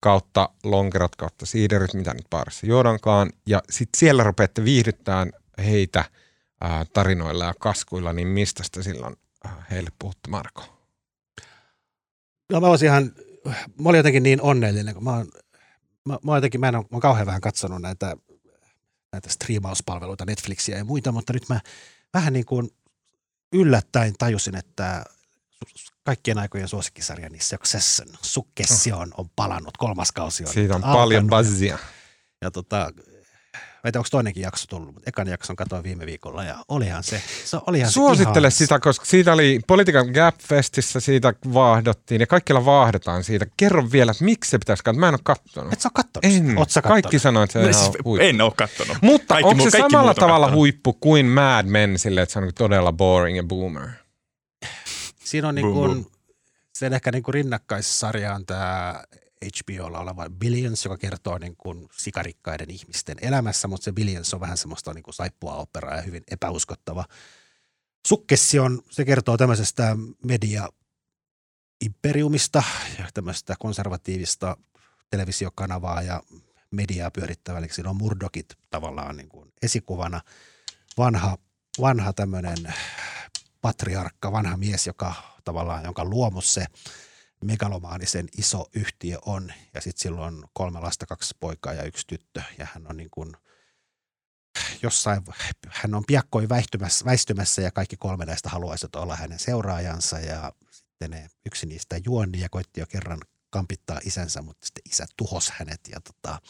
kautta lonkerot kautta siiderit, mitä nyt baarissa juodankaan. Ja sitten siellä rupeatte viihdyttämään heitä ää, tarinoilla ja kaskuilla, niin mistä sitä silloin ää, heille puhutte Marko? No mä olisin ihan, mä olin jotenkin niin onnellinen, kun mä oon, mä, mä, jotenkin, mä en ole, mä kauhean vähän katsonut näitä, näitä striimauspalveluita, Netflixiä ja muita, mutta nyt mä vähän niin kuin yllättäen tajusin, että kaikkien aikojen suosikkisarja, niin Succession, Succession on palannut, kolmas kausi on Siitä on paljon buzzia. Ja tota, Vai onko toinenkin jakso tullut, mutta ekan jakson katsoin viime viikolla ja olihan se, se olihan Suosittele se sitä, koska siitä oli Politikan Gap Festissä, siitä vaahdottiin ja kaikilla vaahdetaan siitä. Kerro vielä, että miksi se pitäisi katsoa. Mä en ole kattonut. Et sä ole kattonut En. Oot sä Kaikki sanoivat, että se on siis, huippu. En ole kattonut. Mutta kaikki, onko se kaikki samalla tavalla kattonut. huippu kuin Mad Men sille, että se on todella boring ja boomer? Siinä on niin Boom, kuin, sen ehkä niin kuin rinnakkaissarja on tämä HBOlla oleva Billions, joka kertoo niin kuin sikarikkaiden ihmisten elämässä, mutta se Billions on vähän semmoista niin kuin saippua operaa ja hyvin epäuskottava. Sukkessi on, se kertoo tämmöisestä media imperiumista ja tämmöistä konservatiivista televisiokanavaa ja mediaa pyörittävä, eli siinä on Murdokit tavallaan niin kuin esikuvana. Vanha, vanha tämmöinen patriarkka, vanha mies, joka tavallaan, jonka luomus se megalomaanisen iso yhtiö on. Ja sitten sillä on kolme lasta, kaksi poikaa ja yksi tyttö. Ja hän on niin kuin jossain, hän on piakkoin väistymässä, väistymässä ja kaikki kolme näistä haluaisivat olla hänen seuraajansa. Ja sitten ne, yksi niistä juoni ja koitti jo kerran kampittaa isänsä, mutta sitten isä tuhos hänet ja tota,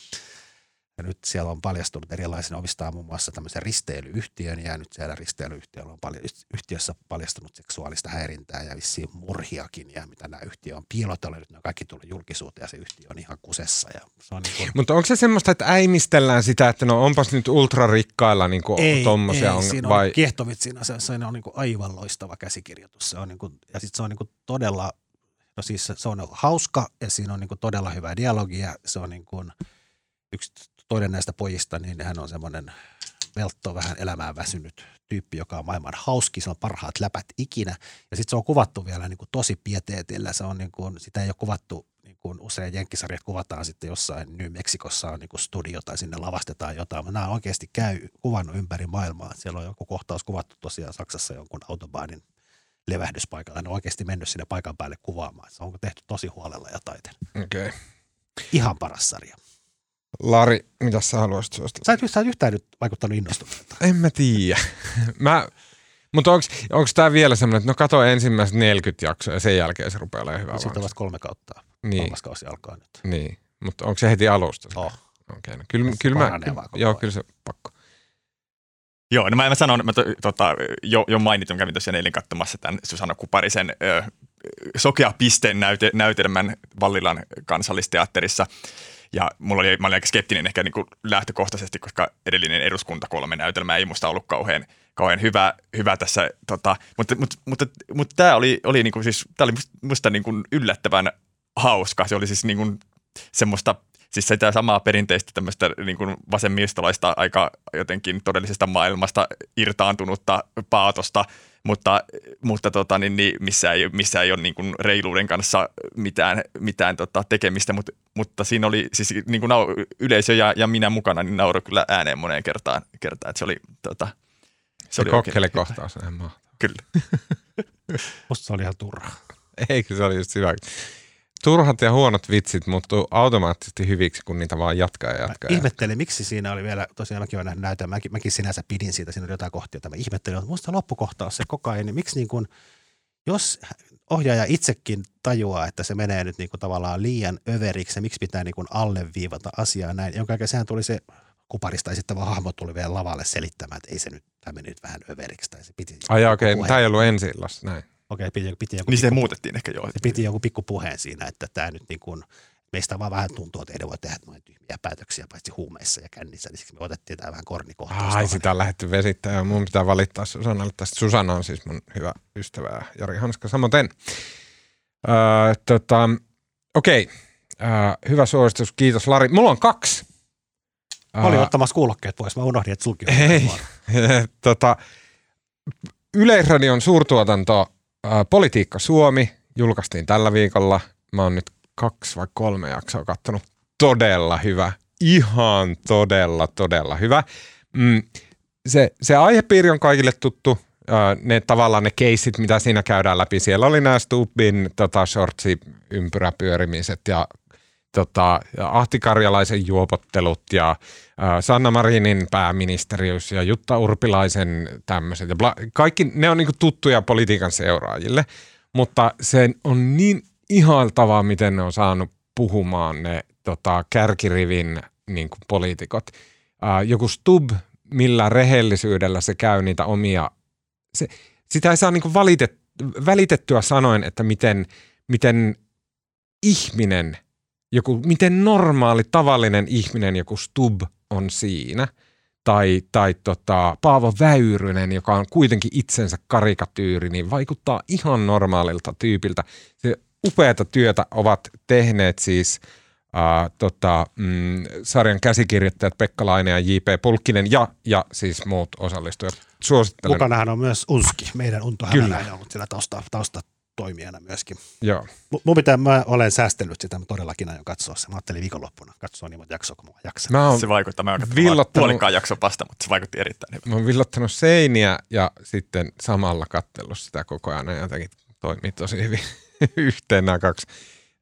ja nyt siellä on paljastunut erilaisina omistaa muun muassa tämmöisen risteilyyhtiön ja nyt siellä risteilyyhtiöllä on paljon, yhtiössä paljastunut seksuaalista häirintää ja vissiin murhiakin ja mitä nämä yhtiö on piilotellut. Nyt ne on kaikki tullut julkisuuteen ja se yhtiö on ihan kusessa. Ja se on niin kuin... Mutta onko se semmoista, että äimistellään sitä, että no onpas nyt ultrarikkailla niin ei, tommosia ei, on, siinä vai? on kiehtovit siinä, se, se on niin kuin aivan loistava käsikirjoitus. Se on niin kuin, ja sitten se on niin kuin todella, no siis se, se on hauska ja siinä on niin kuin todella hyvää dialogia. Se on niin kuin yksi toinen näistä pojista, niin hän on semmoinen veltto, vähän elämään väsynyt tyyppi, joka on maailman hauski, se on parhaat läpät ikinä. Ja sitten se on kuvattu vielä niin kuin tosi pieteetillä, se on niin kuin, sitä ei ole kuvattu niin kuin usein jenkkisarjat kuvataan sitten jossain New Mexicossa on niin kuin studio tai sinne lavastetaan jotain, mutta nämä oikeasti käy kuvannut ympäri maailmaa. Siellä on joku kohtaus kuvattu tosiaan Saksassa jonkun autobaanin levähdyspaikalla. Ne on oikeasti mennyt sinne paikan päälle kuvaamaan. Se on tehty tosi huolella ja taiten. Okei. Okay. Ihan paras sarja. Lari, mitä sä haluaisit suositella? Sä et, sä et yhtään nyt vaikuttanut innostuneelta. En mä tiedä. [LAUGHS] mä, Mutta onko tämä vielä semmoinen, että no kato ensimmäiset 40 jaksoa ja sen jälkeen se rupeaa olemaan hyvä Sitten ovat kolme kautta. Niin. Kolmas kausi alkaa nyt. Niin, mutta onko se heti alusta? se? Oh. Okei, no kyllä, kyllä mä, koko joo, kyllä se pakko. Joo, no mä, mä sanon, mä to, tota, jo, jo mainitun, kävin tosiaan eilen katsomassa tämän Susanna Kuparisen ö, Sokea piste näyte, näytelmän Vallilan kansallisteatterissa. Ja mulla oli, mä olin aika skeptinen ehkä niin kuin lähtökohtaisesti, koska edellinen eduskunta kolme näytelmää ei musta ollut kauhean, kauhean hyvä, hyvä tässä. Tota, mutta mutta, mutta, mutta tämä oli, oli, niin kuin siis, tää oli musta niin kuin yllättävän hauska. Se oli siis niin kuin semmoista siis sitä samaa perinteistä tämmöistä niin kuin vasemmistolaista aika jotenkin todellisesta maailmasta irtaantunutta paatosta, mutta, mutta tota, niin, niin, missä, ei, missä ei ole niin kuin reiluuden kanssa mitään, mitään tota, tekemistä, mutta, mutta siinä oli siis niin kuin nau, yleisö ja, ja minä mukana, niin nauro kyllä ääneen moneen kertaan, kertaan että se oli, tota, Se, se oli se oikein- kokkelikohtaus on ihan mahtava. Kyllä. [LAUGHS] Musta se oli ihan turha. Eikö se oli just hyvä. Turhat ja huonot vitsit muuttuu automaattisesti hyviksi, kun niitä vaan jatkaa ja Mä jatkaa. ja ihmettelin, miksi siinä oli vielä, tosiaan mäkin olen nähnyt näytön, mäkin, mäkin sinänsä pidin siitä, siinä oli jotain kohtia, että mä ihmettelin, että musta loppukohtaus se koko ajan, niin miksi niin kuin, jos ohjaaja itsekin tajuaa, että se menee nyt niin kuin tavallaan liian överiksi, miksi pitää niin kuin alleviivata asiaa näin, jonka jälkeen sehän tuli se kuparista esittävä hahmo tuli vielä lavalle selittämään, että ei se nyt, tämä meni nyt vähän överiksi, tai se piti. Ai okei, okay, tämä ei ollut ensi illassa, näin. Okei, piti, piti joku Niin se pikku- muutettiin ehkä joo. se piti joku pikku puheen siinä, että tämä nyt niin kuin, meistä vaan vähän tuntuu, että ei voi tehdä noin tyhmiä päätöksiä paitsi huumeissa ja kännissä, niin siksi me otettiin tämä vähän kornikohtaus. Ai, tuohon. sitä on lähdetty vesittämään ja mun pitää valittaa Susannalle tästä. Susanna on siis mun hyvä ystävä ja Jari Hanska samoin. Öö, tota, okei, öö, hyvä suositus, kiitos Lari. Mulla on kaksi. Mä olin Öö, ottamassa kuulokkeet pois, mä unohdin, että sulki on Ei. [LAUGHS] tota, Yleisradion suurtuotanto Politiikka Suomi julkaistiin tällä viikolla. Mä oon nyt kaksi vai kolme jaksoa kattonut. Todella hyvä. Ihan todella, todella hyvä. Mm, se, se aihepiiri on kaikille tuttu. Ne tavallaan ne keissit, mitä siinä käydään läpi. Siellä oli nämä Stubbin tota, shortsi ympyräpyörimiset ja tota, ja Ahti Karjalaisen juopottelut ja ää, Sanna Marinin pääministeriys ja Jutta Urpilaisen tämmöiset. Ja bla, kaikki ne on niinku tuttuja politiikan seuraajille, mutta se on niin ihailtavaa, miten ne on saanut puhumaan ne tota, kärkirivin niinku poliitikot. Ää, joku Stubb, millä rehellisyydellä se käy niitä omia, se, sitä ei saa niinku valitet, välitettyä sanoen, että miten, miten ihminen joku, miten normaali, tavallinen ihminen joku Stub on siinä. Tai, tai tota, Paavo Väyrynen, joka on kuitenkin itsensä karikatyyri, niin vaikuttaa ihan normaalilta tyypiltä. Se upeata työtä ovat tehneet siis ää, tota, mm, sarjan käsikirjoittajat Pekka Laine ja J.P. Pulkkinen ja, ja siis muut osallistujat. Suosittelen. Mukanahan on myös Unski, meidän Unto Kyllä. On ollut siellä tausta, taustatoimijana myöskin. Joo. M- Mun pitää, mä olen säästellyt sitä, mä todellakin aion katsoa se. Mä ajattelin viikonloppuna katsoa niin monta jaksoa, kun mä jaksan. Mä oon, Se vaikuttaa, mä oon puolikkaan jakson vasta, mutta se vaikutti erittäin hyvin. mä oon villottanut seiniä ja sitten samalla kattellut sitä koko ajan ja jotenkin toimii tosi hyvin [LAUGHS] yhteen nämä kaksi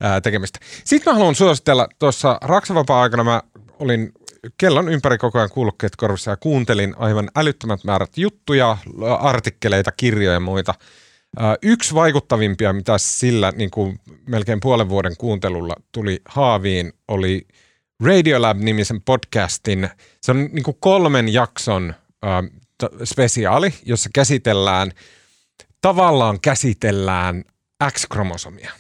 ää, tekemistä. Sitten mä haluan suositella, tuossa Raksavapaa-aikana mä olin kellon ympäri koko ajan kuulokkeet korvissa ja kuuntelin aivan älyttömät määrät juttuja, artikkeleita, kirjoja ja muita. Yksi vaikuttavimpia, mitä sillä niin kuin melkein puolen vuoden kuuntelulla tuli haaviin, oli Radiolab-nimisen podcastin. Se on niin kuin kolmen jakson t- spesiaali, jossa käsitellään, tavallaan käsitellään X-kromosomia.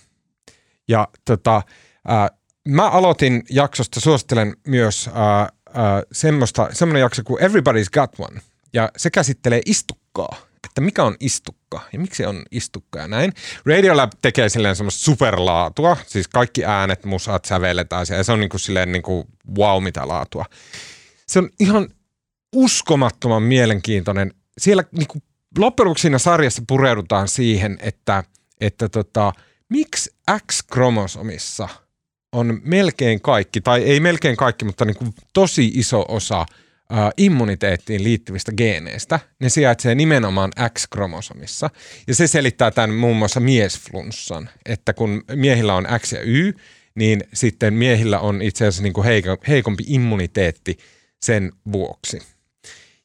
Ja tota, ää, mä aloitin jaksosta, suosittelen myös ää, ää, semmoista, semmoinen jakso kuin Everybody's Got One. Ja se käsittelee istukkaa, että mikä on istukka ja miksi on istukka ja näin. Radiolab tekee silleen semmoista superlaatua, siis kaikki äänet, musat, sävelet ja se on niinku silleen niinku wow mitä laatua. Se on ihan uskomattoman mielenkiintoinen. Siellä niinku, loppujen lopuksi siinä sarjassa pureudutaan siihen, että, että tota, miksi X-kromosomissa on melkein kaikki, tai ei melkein kaikki, mutta niin kuin tosi iso osa ää, immuniteettiin liittyvistä geeneistä. Ne sijaitsee nimenomaan X-kromosomissa. Ja se selittää tämän muun muassa miesflunssan, että kun miehillä on X ja Y, niin sitten miehillä on itse asiassa niin kuin heiko, heikompi immuniteetti sen vuoksi.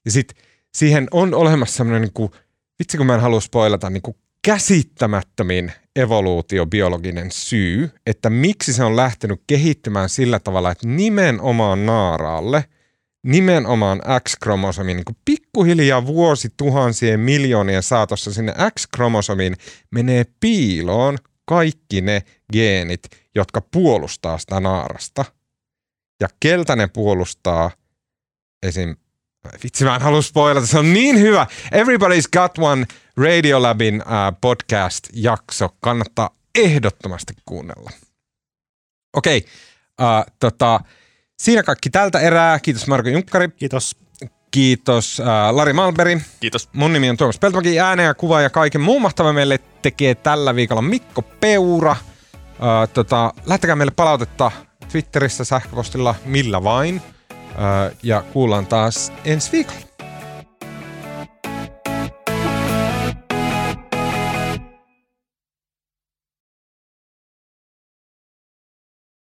Ja sitten siihen on olemassa sellainen niin kuin vitsi kun mä en halua spoilata, niin kuin käsittämättömin evoluutiobiologinen syy, että miksi se on lähtenyt kehittymään sillä tavalla, että nimenomaan naaraalle, nimenomaan X-kromosomin, niin kuin pikkuhiljaa vuosituhansien miljoonien saatossa sinne X-kromosomiin menee piiloon kaikki ne geenit, jotka puolustaa sitä naarasta. Ja keltä ne puolustaa esim. Vitsi, mä en halua spoilata, se on niin hyvä. Everybody's Got One Radiolabin uh, podcast-jakso. Kannattaa ehdottomasti kuunnella. Okei, okay, uh, tota, siinä kaikki tältä erää. Kiitos Marko Junkkari. Kiitos. Kiitos uh, Lari Malberi. Kiitos. Mun nimi on Tuomas Peltomäki. Ääneen ja kuva ja kaiken muun mahtava meille tekee tällä viikolla Mikko Peura. Uh, tota, lähettäkää meille palautetta Twitterissä, sähköpostilla, millä vain. Uh, ja kuullaan taas ensi viikolla.